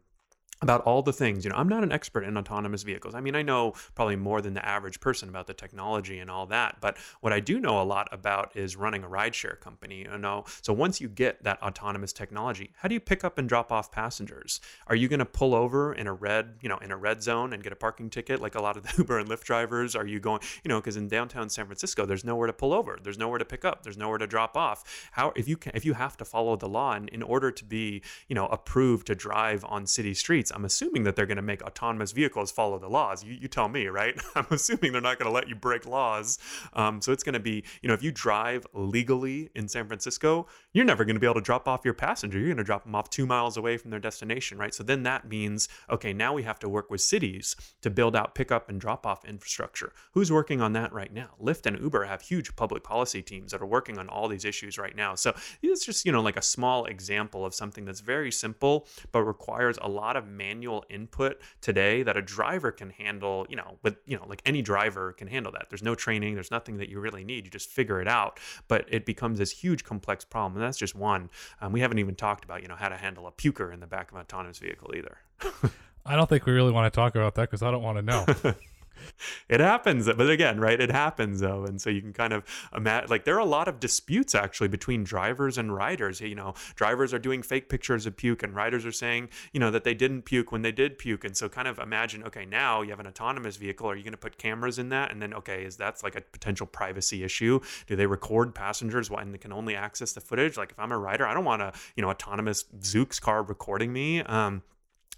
about all the things. You know, I'm not an expert in autonomous vehicles. I mean, I know probably more than the average person about the technology and all that, but what I do know a lot about is running a rideshare company. You know, so once you get that autonomous technology, how do you pick up and drop off passengers? Are you going to pull over in a red, you know, in a red zone and get a parking ticket like a lot of the Uber and Lyft drivers? Are you going, you know, because in downtown San Francisco, there's nowhere to pull over, there's nowhere to pick up, there's nowhere to drop off. How if you can, if you have to follow the law and in order to be, you know, approved to drive on city streets I'm assuming that they're going to make autonomous vehicles follow the laws. You, you tell me, right? I'm assuming they're not going to let you break laws. Um, so it's going to be, you know, if you drive legally in San Francisco, you're never going to be able to drop off your passenger. You're going to drop them off two miles away from their destination, right? So then that means, okay, now we have to work with cities to build out pickup and drop off infrastructure. Who's working on that right now? Lyft and Uber have huge public policy teams that are working on all these issues right now. So it's just, you know, like a small example of something that's very simple, but requires a lot of manual input today that a driver can handle, you know, with, you know, like any driver can handle that. There's no training, there's nothing that you really need. You just figure it out. But it becomes this huge complex problem. And that's just one. Um, we haven't even talked about, you know, how to handle a puker in the back of an autonomous vehicle either. I don't think we really want to talk about that because I don't want to know. it happens but again right it happens though and so you can kind of imagine like there are a lot of disputes actually between drivers and riders. You know drivers are doing fake pictures of puke and riders are saying you know that they didn't puke when they did puke and so kind of imagine okay now you have an autonomous vehicle are you going to put cameras in that? And then okay is that's like a potential privacy issue? Do they record passengers when they can only access the footage? Like if i'm a rider i don't want a you know autonomous zoox car recording me um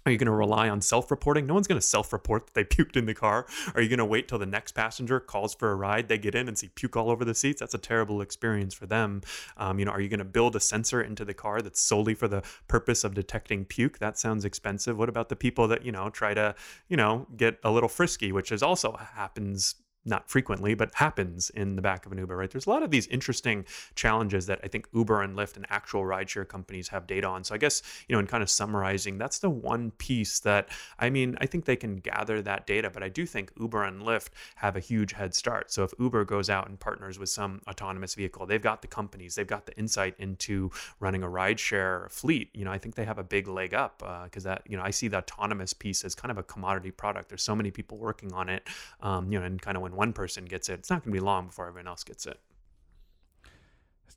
are you going to rely on self reporting? No one's going to self report that they puked in the car. Are you going to wait till the next passenger calls for a ride? They get in and see puke all over the seats. That's a terrible experience for them. Um, you know, are you going to build a sensor into the car that's solely for the purpose of detecting puke? That sounds expensive. What about the people that, you know, try to, you know, get a little frisky, which is also happens not frequently, but happens in the back of an Uber, right? There's a lot of these interesting challenges that I think Uber and Lyft and actual rideshare companies have data on. So I guess, you know, in kind of summarizing, that's the one piece that, I mean, I think they can gather that data, but I do think Uber and Lyft have a huge head start. So if Uber goes out and partners with some autonomous vehicle, they've got the companies, they've got the insight into running a rideshare fleet. You know, I think they have a big leg up because uh, that, you know, I see the autonomous piece as kind of a commodity product. There's so many people working on it, um, you know, and kind of when when one person gets it, it's not going to be long before everyone else gets it.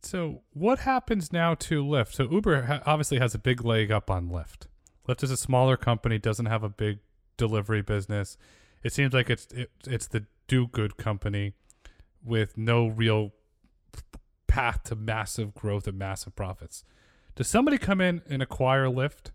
So, what happens now to Lyft? So, Uber ha- obviously has a big leg up on Lyft. Lyft is a smaller company, doesn't have a big delivery business. It seems like it's it, it's the do good company with no real path to massive growth and massive profits. Does somebody come in and acquire Lyft?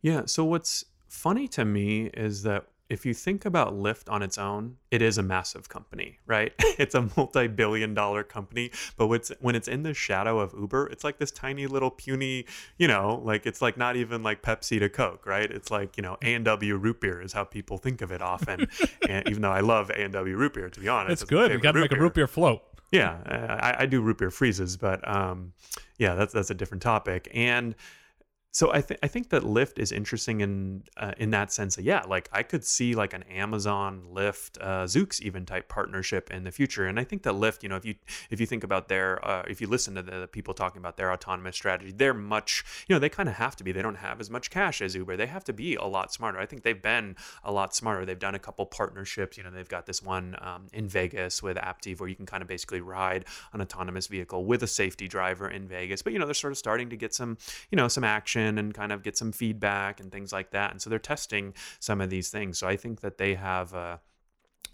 Yeah. So what's funny to me is that if you think about Lyft on its own, it is a massive company, right? it's a multi-billion dollar company, but what's, when it's in the shadow of Uber, it's like this tiny little puny, you know, like it's like not even like Pepsi to Coke, right? It's like, you know, A&W root beer is how people think of it often. and even though I love A&W root beer, to be honest. It's good. We got to make a root beer float. Yeah, I, I do root beer freezes, but um, yeah, that's that's a different topic. And so I think I think that Lyft is interesting in uh, in that sense yeah, like I could see like an Amazon, Lyft, uh, Zoox even type partnership in the future, and I think that Lyft, you know, if you if you think about their uh, if you listen to the, the, people talking about their autonomous strategy, they're much you know they kind of have to be. They don't have as much cash as Uber. They have to be a lot smarter. I think they've been a lot smarter. They've done a couple partnerships. You know, they've got this one um, in Vegas with Aptiv where you can kind of basically ride an autonomous vehicle with a safety driver in Vegas. But you know, they're sort of starting to get some you know some action and kind of get some feedback and things like that. And so they're testing some of these things. So I think that they have. Uh,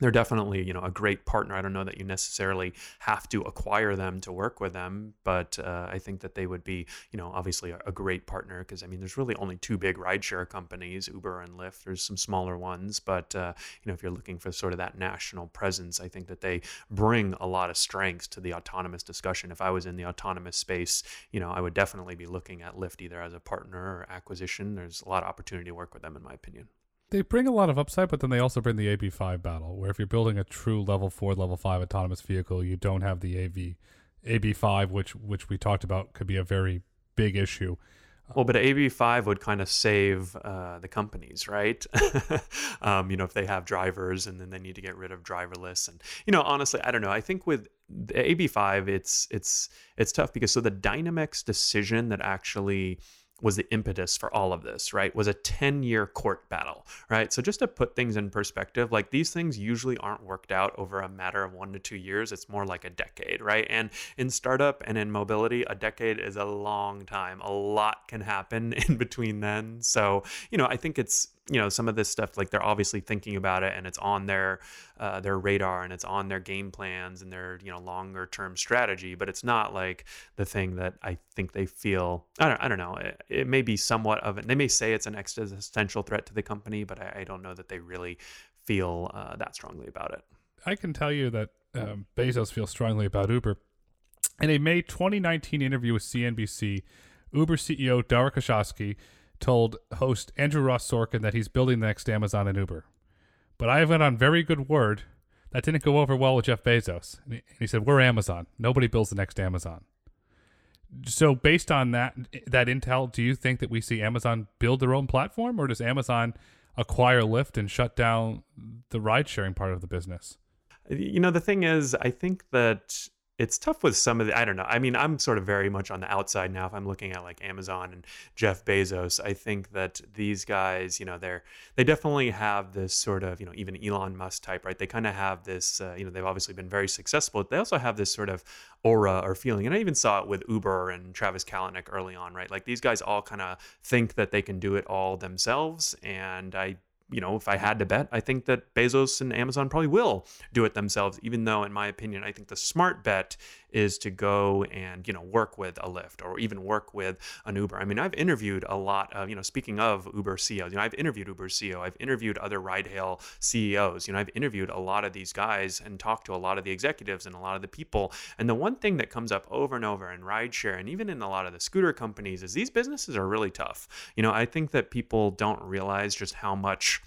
they're definitely you know a great partner. I don't know that you necessarily have to acquire them to work with them but uh, i think that they would be you know obviously a, a great partner because i mean there's really only two big rideshare companies uber and lyft. There's some smaller ones but uh, you know if you're looking for sort of that national presence i think that they bring a lot of strengths to the autonomous discussion. If i was in the autonomous space you know i would definitely be looking at lyft either as a partner or acquisition. There's a lot of opportunity to work with them in my opinion they bring a lot of upside, but then they also bring the AB5 battle, where if you're building a true level four, level five autonomous vehicle, you don't have the AV AB5, which which we talked about could be a very big issue. Well, but AB5 would kind of save uh, the companies, right? um, you know, if they have drivers and then they need to get rid of driverless, and you know, honestly, I don't know. I think with AB5, it's it's it's tough because so the Dynamex decision that actually was the impetus for all of this, right? Was a 10 year court battle, right? So, just to put things in perspective, like these things usually aren't worked out over a matter of one to two years. It's more like a decade, right? And in startup and in mobility, a decade is a long time. A lot can happen in between then. So, you know, I think it's, you know some of this stuff like they're obviously thinking about it and it's on their uh, their radar and it's on their game plans and their you know longer term strategy but it's not like the thing that i think they feel i don't, I don't know it, it may be somewhat of it they may say it's an existential threat to the company but i, I don't know that they really feel uh, that strongly about it. I can tell you that um, bezos feels strongly about uber. In a may 2019 interview with cnbc uber ceo dara khosrowshahi told host Andrew Ross Sorkin that he's building the next Amazon and Uber. But I have it on very good word that didn't go over well with Jeff Bezos. And he, he said, "We're Amazon. Nobody builds the next Amazon." So, based on that that intel, do you think that we see Amazon build their own platform, or does Amazon acquire Lyft and shut down the ride sharing part of the business? You know, the thing is, I think that it's tough with some of the I don't know. I mean, I'm sort of very much on the outside now if I'm looking at like Amazon and Jeff Bezos. I think that these guys, you know, they're they definitely have this sort of, you know, even Elon Musk type, right? They kind of have this uh, you know, they've obviously been very successful. They also have this sort of aura or feeling. And I even saw it with Uber and Travis Kalanick early on, right? Like these guys all kind of think that they can do it all themselves and I you know, if I had to bet, I think that Bezos and Amazon probably will do it themselves, even though, in my opinion, I think the smart bet is to go and, you know, work with a Lyft or even work with an Uber. I mean, I've interviewed a lot of, you know, speaking of Uber CEOs, you know, I've interviewed Uber CEO, I've interviewed other ride hail CEOs, you know, I've interviewed a lot of these guys and talked to a lot of the executives and a lot of the people. And the one thing that comes up over and over in rideshare and even in a lot of the scooter companies is these businesses are really tough. You know, I think that people don't realize just how much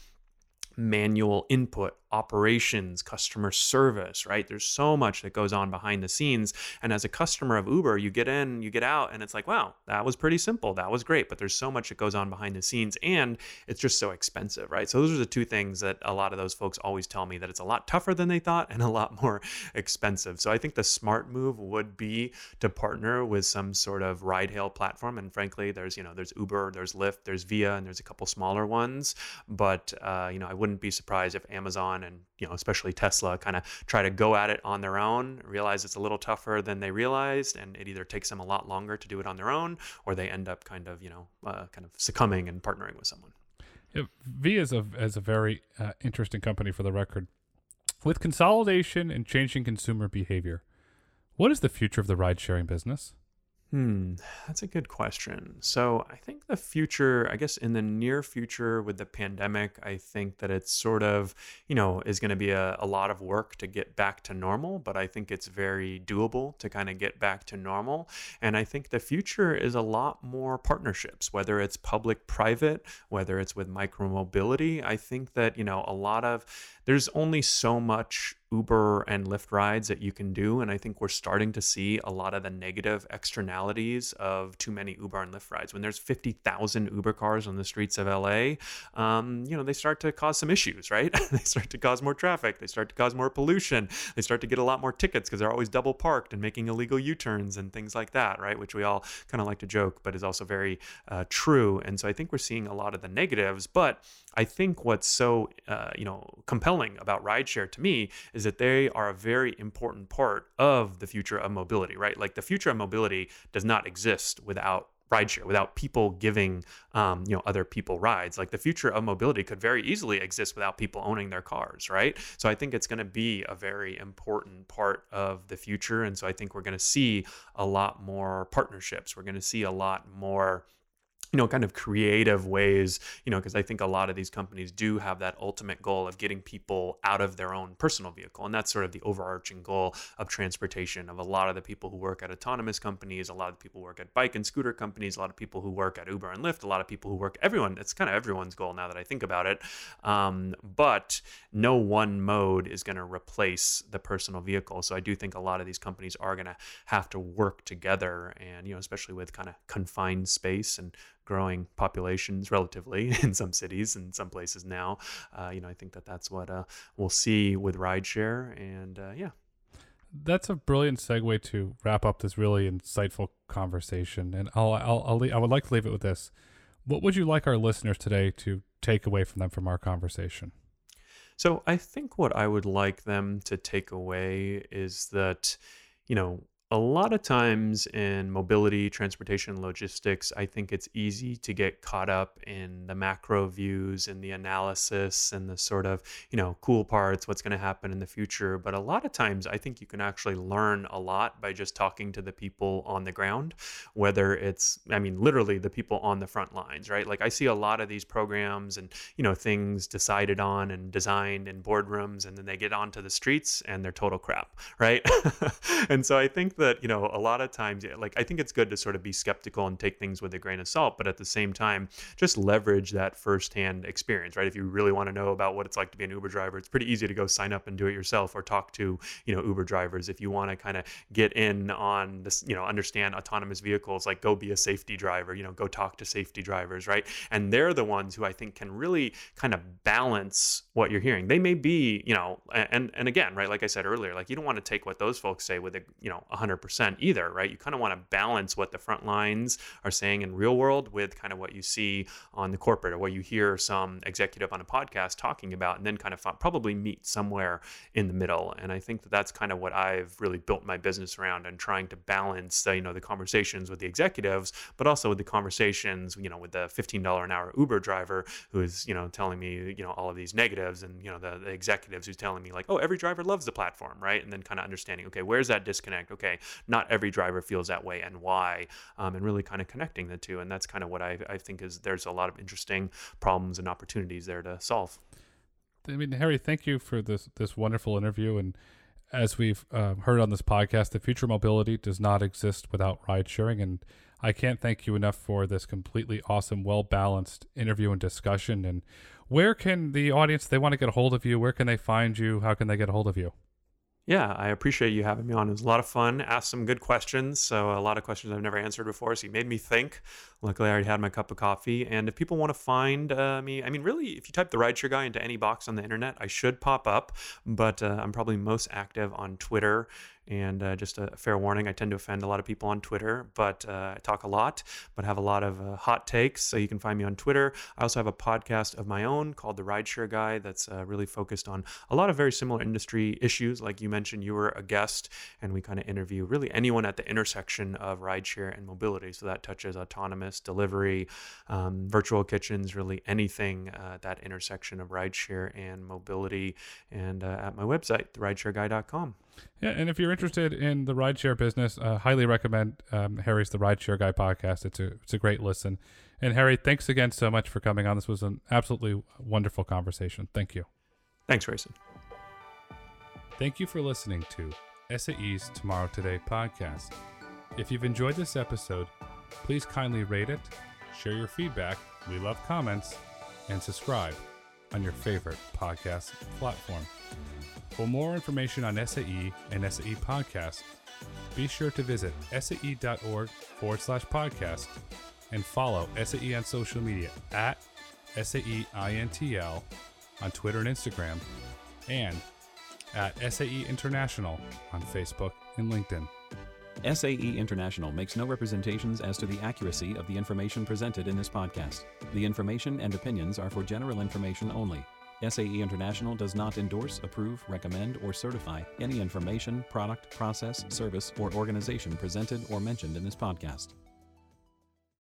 manual input operations, customer service, right? There's so much that goes on behind the scenes. And as a customer of Uber, you get in, you get out, and it's like, wow, that was pretty simple. That was great. But there's so much that goes on behind the scenes, and it's just so expensive, right? So those are the two things that a lot of those folks always tell me that it's a lot tougher than they thought and a lot more expensive. So I think the smart move would be to partner with some sort of ride hail platform. And frankly, there's, you know, there's Uber, there's Lyft, there's Via, and there's a couple smaller ones. But, uh, you know, I wouldn't be surprised if Amazon and you know especially Tesla kind of try to go at it on their own, realize it's a little tougher than they realized, and it either takes them a lot longer to do it on their own, or they end up kind of you know uh, kind of succumbing and partnering with someone. Yeah, Via is a is a very uh, interesting company for the record. With consolidation and changing consumer behavior, what is the future of the ride sharing business? Hmm, that's a good question. So I think the future, I guess in the near future with the pandemic, I think that it's sort of, you know, is going to be a, a lot of work to get back to normal, but I think it's very doable to kind of get back to normal. And I think the future is a lot more partnerships, whether it's public private, whether it's with micromobility. I think that, you know, a lot of, there's only so much Uber and Lyft rides that you can do. And I think we're starting to see a lot of the negative externalities of too many Uber and Lyft rides. When there's 50,000 Uber cars on the streets of LA, um, you know, they start to cause some issues, right? they start to cause more traffic. They start to cause more pollution. They start to get a lot more tickets because they're always double parked and making illegal U turns and things like that, right? Which we all kind of like to joke, but is also very uh, true. And so I think we're seeing a lot of the negatives. But I think what's so, uh, you know, compelling about rideshare to me is that they are a very important part of the future of mobility, right? Like the future of mobility does not exist without rideshare, without people giving, um, you know, other people rides. Like the future of mobility could very easily exist without people owning their cars, right? So I think it's going to be a very important part of the future, and so I think we're going to see a lot more partnerships. We're going to see a lot more you know, kind of creative ways, you know, because I think a lot of these companies do have that ultimate goal of getting people out of their own personal vehicle. And that's sort of the overarching goal of transportation of a lot of the people who work at autonomous companies, a lot of people who work at bike and scooter companies, a lot of people who work at Uber and Lyft, a lot of people who work, everyone, it's kind of everyone's goal now that I think about it. Um, but no one mode is going to replace the personal vehicle. So I do think a lot of these companies are going to have to work together and, you know, especially with kind of confined space and growing populations relatively in some cities and some places now. Uh, you know, I think that that's what uh, we'll see with rideshare, and uh, yeah. That's a brilliant segue to wrap up this really insightful conversation, and I'll, I'll, I'll I would like to leave it with this. What would you like our listeners today to take away from them from our conversation? So I think what I would like them to take away is that, you know, a lot of times in mobility, transportation, logistics, I think it's easy to get caught up in the macro views and the analysis and the sort of, you know, cool parts, what's going to happen in the future. But a lot of times, I think you can actually learn a lot by just talking to the people on the ground, whether it's, I mean, literally the people on the front lines, right? Like I see a lot of these programs and, you know, things decided on and designed in boardrooms, and then they get onto the streets and they're total crap, right? and so I think that you know a lot of times like i think it's good to sort of be skeptical and take things with a grain of salt but at the same time just leverage that firsthand experience right? If you really want to know about what it's like to be an uber driver it's pretty easy to go sign up and do it yourself or talk to you know uber drivers. If you want to kind of get in on this you know understand autonomous vehicles like go be a safety driver you know go talk to safety drivers right? And they're the ones who i think can really kind of balance what you're hearing. They may be you know and and again right like i said earlier like you don't want to take what those folks say with a you know 100 100% either, right? You kind of want to balance what the front lines are saying in real world with kind of what you see on the corporate or what you hear some executive on a podcast talking about, and then kind of probably meet somewhere in the middle. And I think that that's kind of what I've really built my business around and trying to balance, uh, you know, the conversations with the executives, but also with the conversations, you know, with the $15 an hour Uber driver who is, you know, telling me, you know, all of these negatives and, you know, the, the executives who's telling me like, oh, every driver loves the platform, right? And then kind of understanding, okay, where's that disconnect? Okay, not every driver feels that way and why, um, and really kind of connecting the two. And that's kind of what I, I think is there's a lot of interesting problems and opportunities there to solve. I mean, Harry, thank you for this this wonderful interview. And as we've uh, heard on this podcast, the future mobility does not exist without ride sharing. And I can't thank you enough for this completely awesome, well balanced interview and discussion. And where can the audience, they want to get a hold of you, where can they find you? How can they get a hold of you? Yeah, I appreciate you having me on. It was a lot of fun. Asked some good questions. So, a lot of questions I've never answered before. So, you made me think. Luckily, I already had my cup of coffee. And if people want to find uh, me, I mean, really, if you type the rideshare guy into any box on the internet, I should pop up. But uh, I'm probably most active on Twitter and uh, just a fair warning, I tend to offend a lot of people on Twitter, but uh, I talk a lot, but have a lot of uh, hot takes. So you can find me on Twitter. I also have a podcast of my own called The Rideshare Guy that's uh, really focused on a lot of very similar industry issues. Like you mentioned, you were a guest, and we kind of interview really anyone at the intersection of rideshare and mobility. So that touches autonomous delivery, um, virtual kitchens, really anything uh, that intersection of rideshare and mobility. And uh, at my website, therideshareguy.com. Yeah, and if you're interested in the rideshare business, uh, highly recommend um, Harry's The Rideshare Guy podcast. It's a it's a great listen. And Harry, thanks again so much for coming on. This was an absolutely wonderful conversation. Thank you. Thanks, Grayson. Thank you for listening to SAE's Tomorrow Today podcast. If you've enjoyed this episode, please kindly rate it, share your feedback, we love comments, and subscribe on your favorite podcast platform. For more information on SAE and SAE podcasts, be sure to visit sae.org forward slash podcast and follow SAE on social media at SAEINTL on Twitter and Instagram and at SAE International on Facebook and LinkedIn. SAE International makes no representations as to the accuracy of the information presented in this podcast. The information and opinions are for general information only. SAE International does not endorse, approve, recommend, or certify any information, product, process, service, or organization presented or mentioned in this podcast.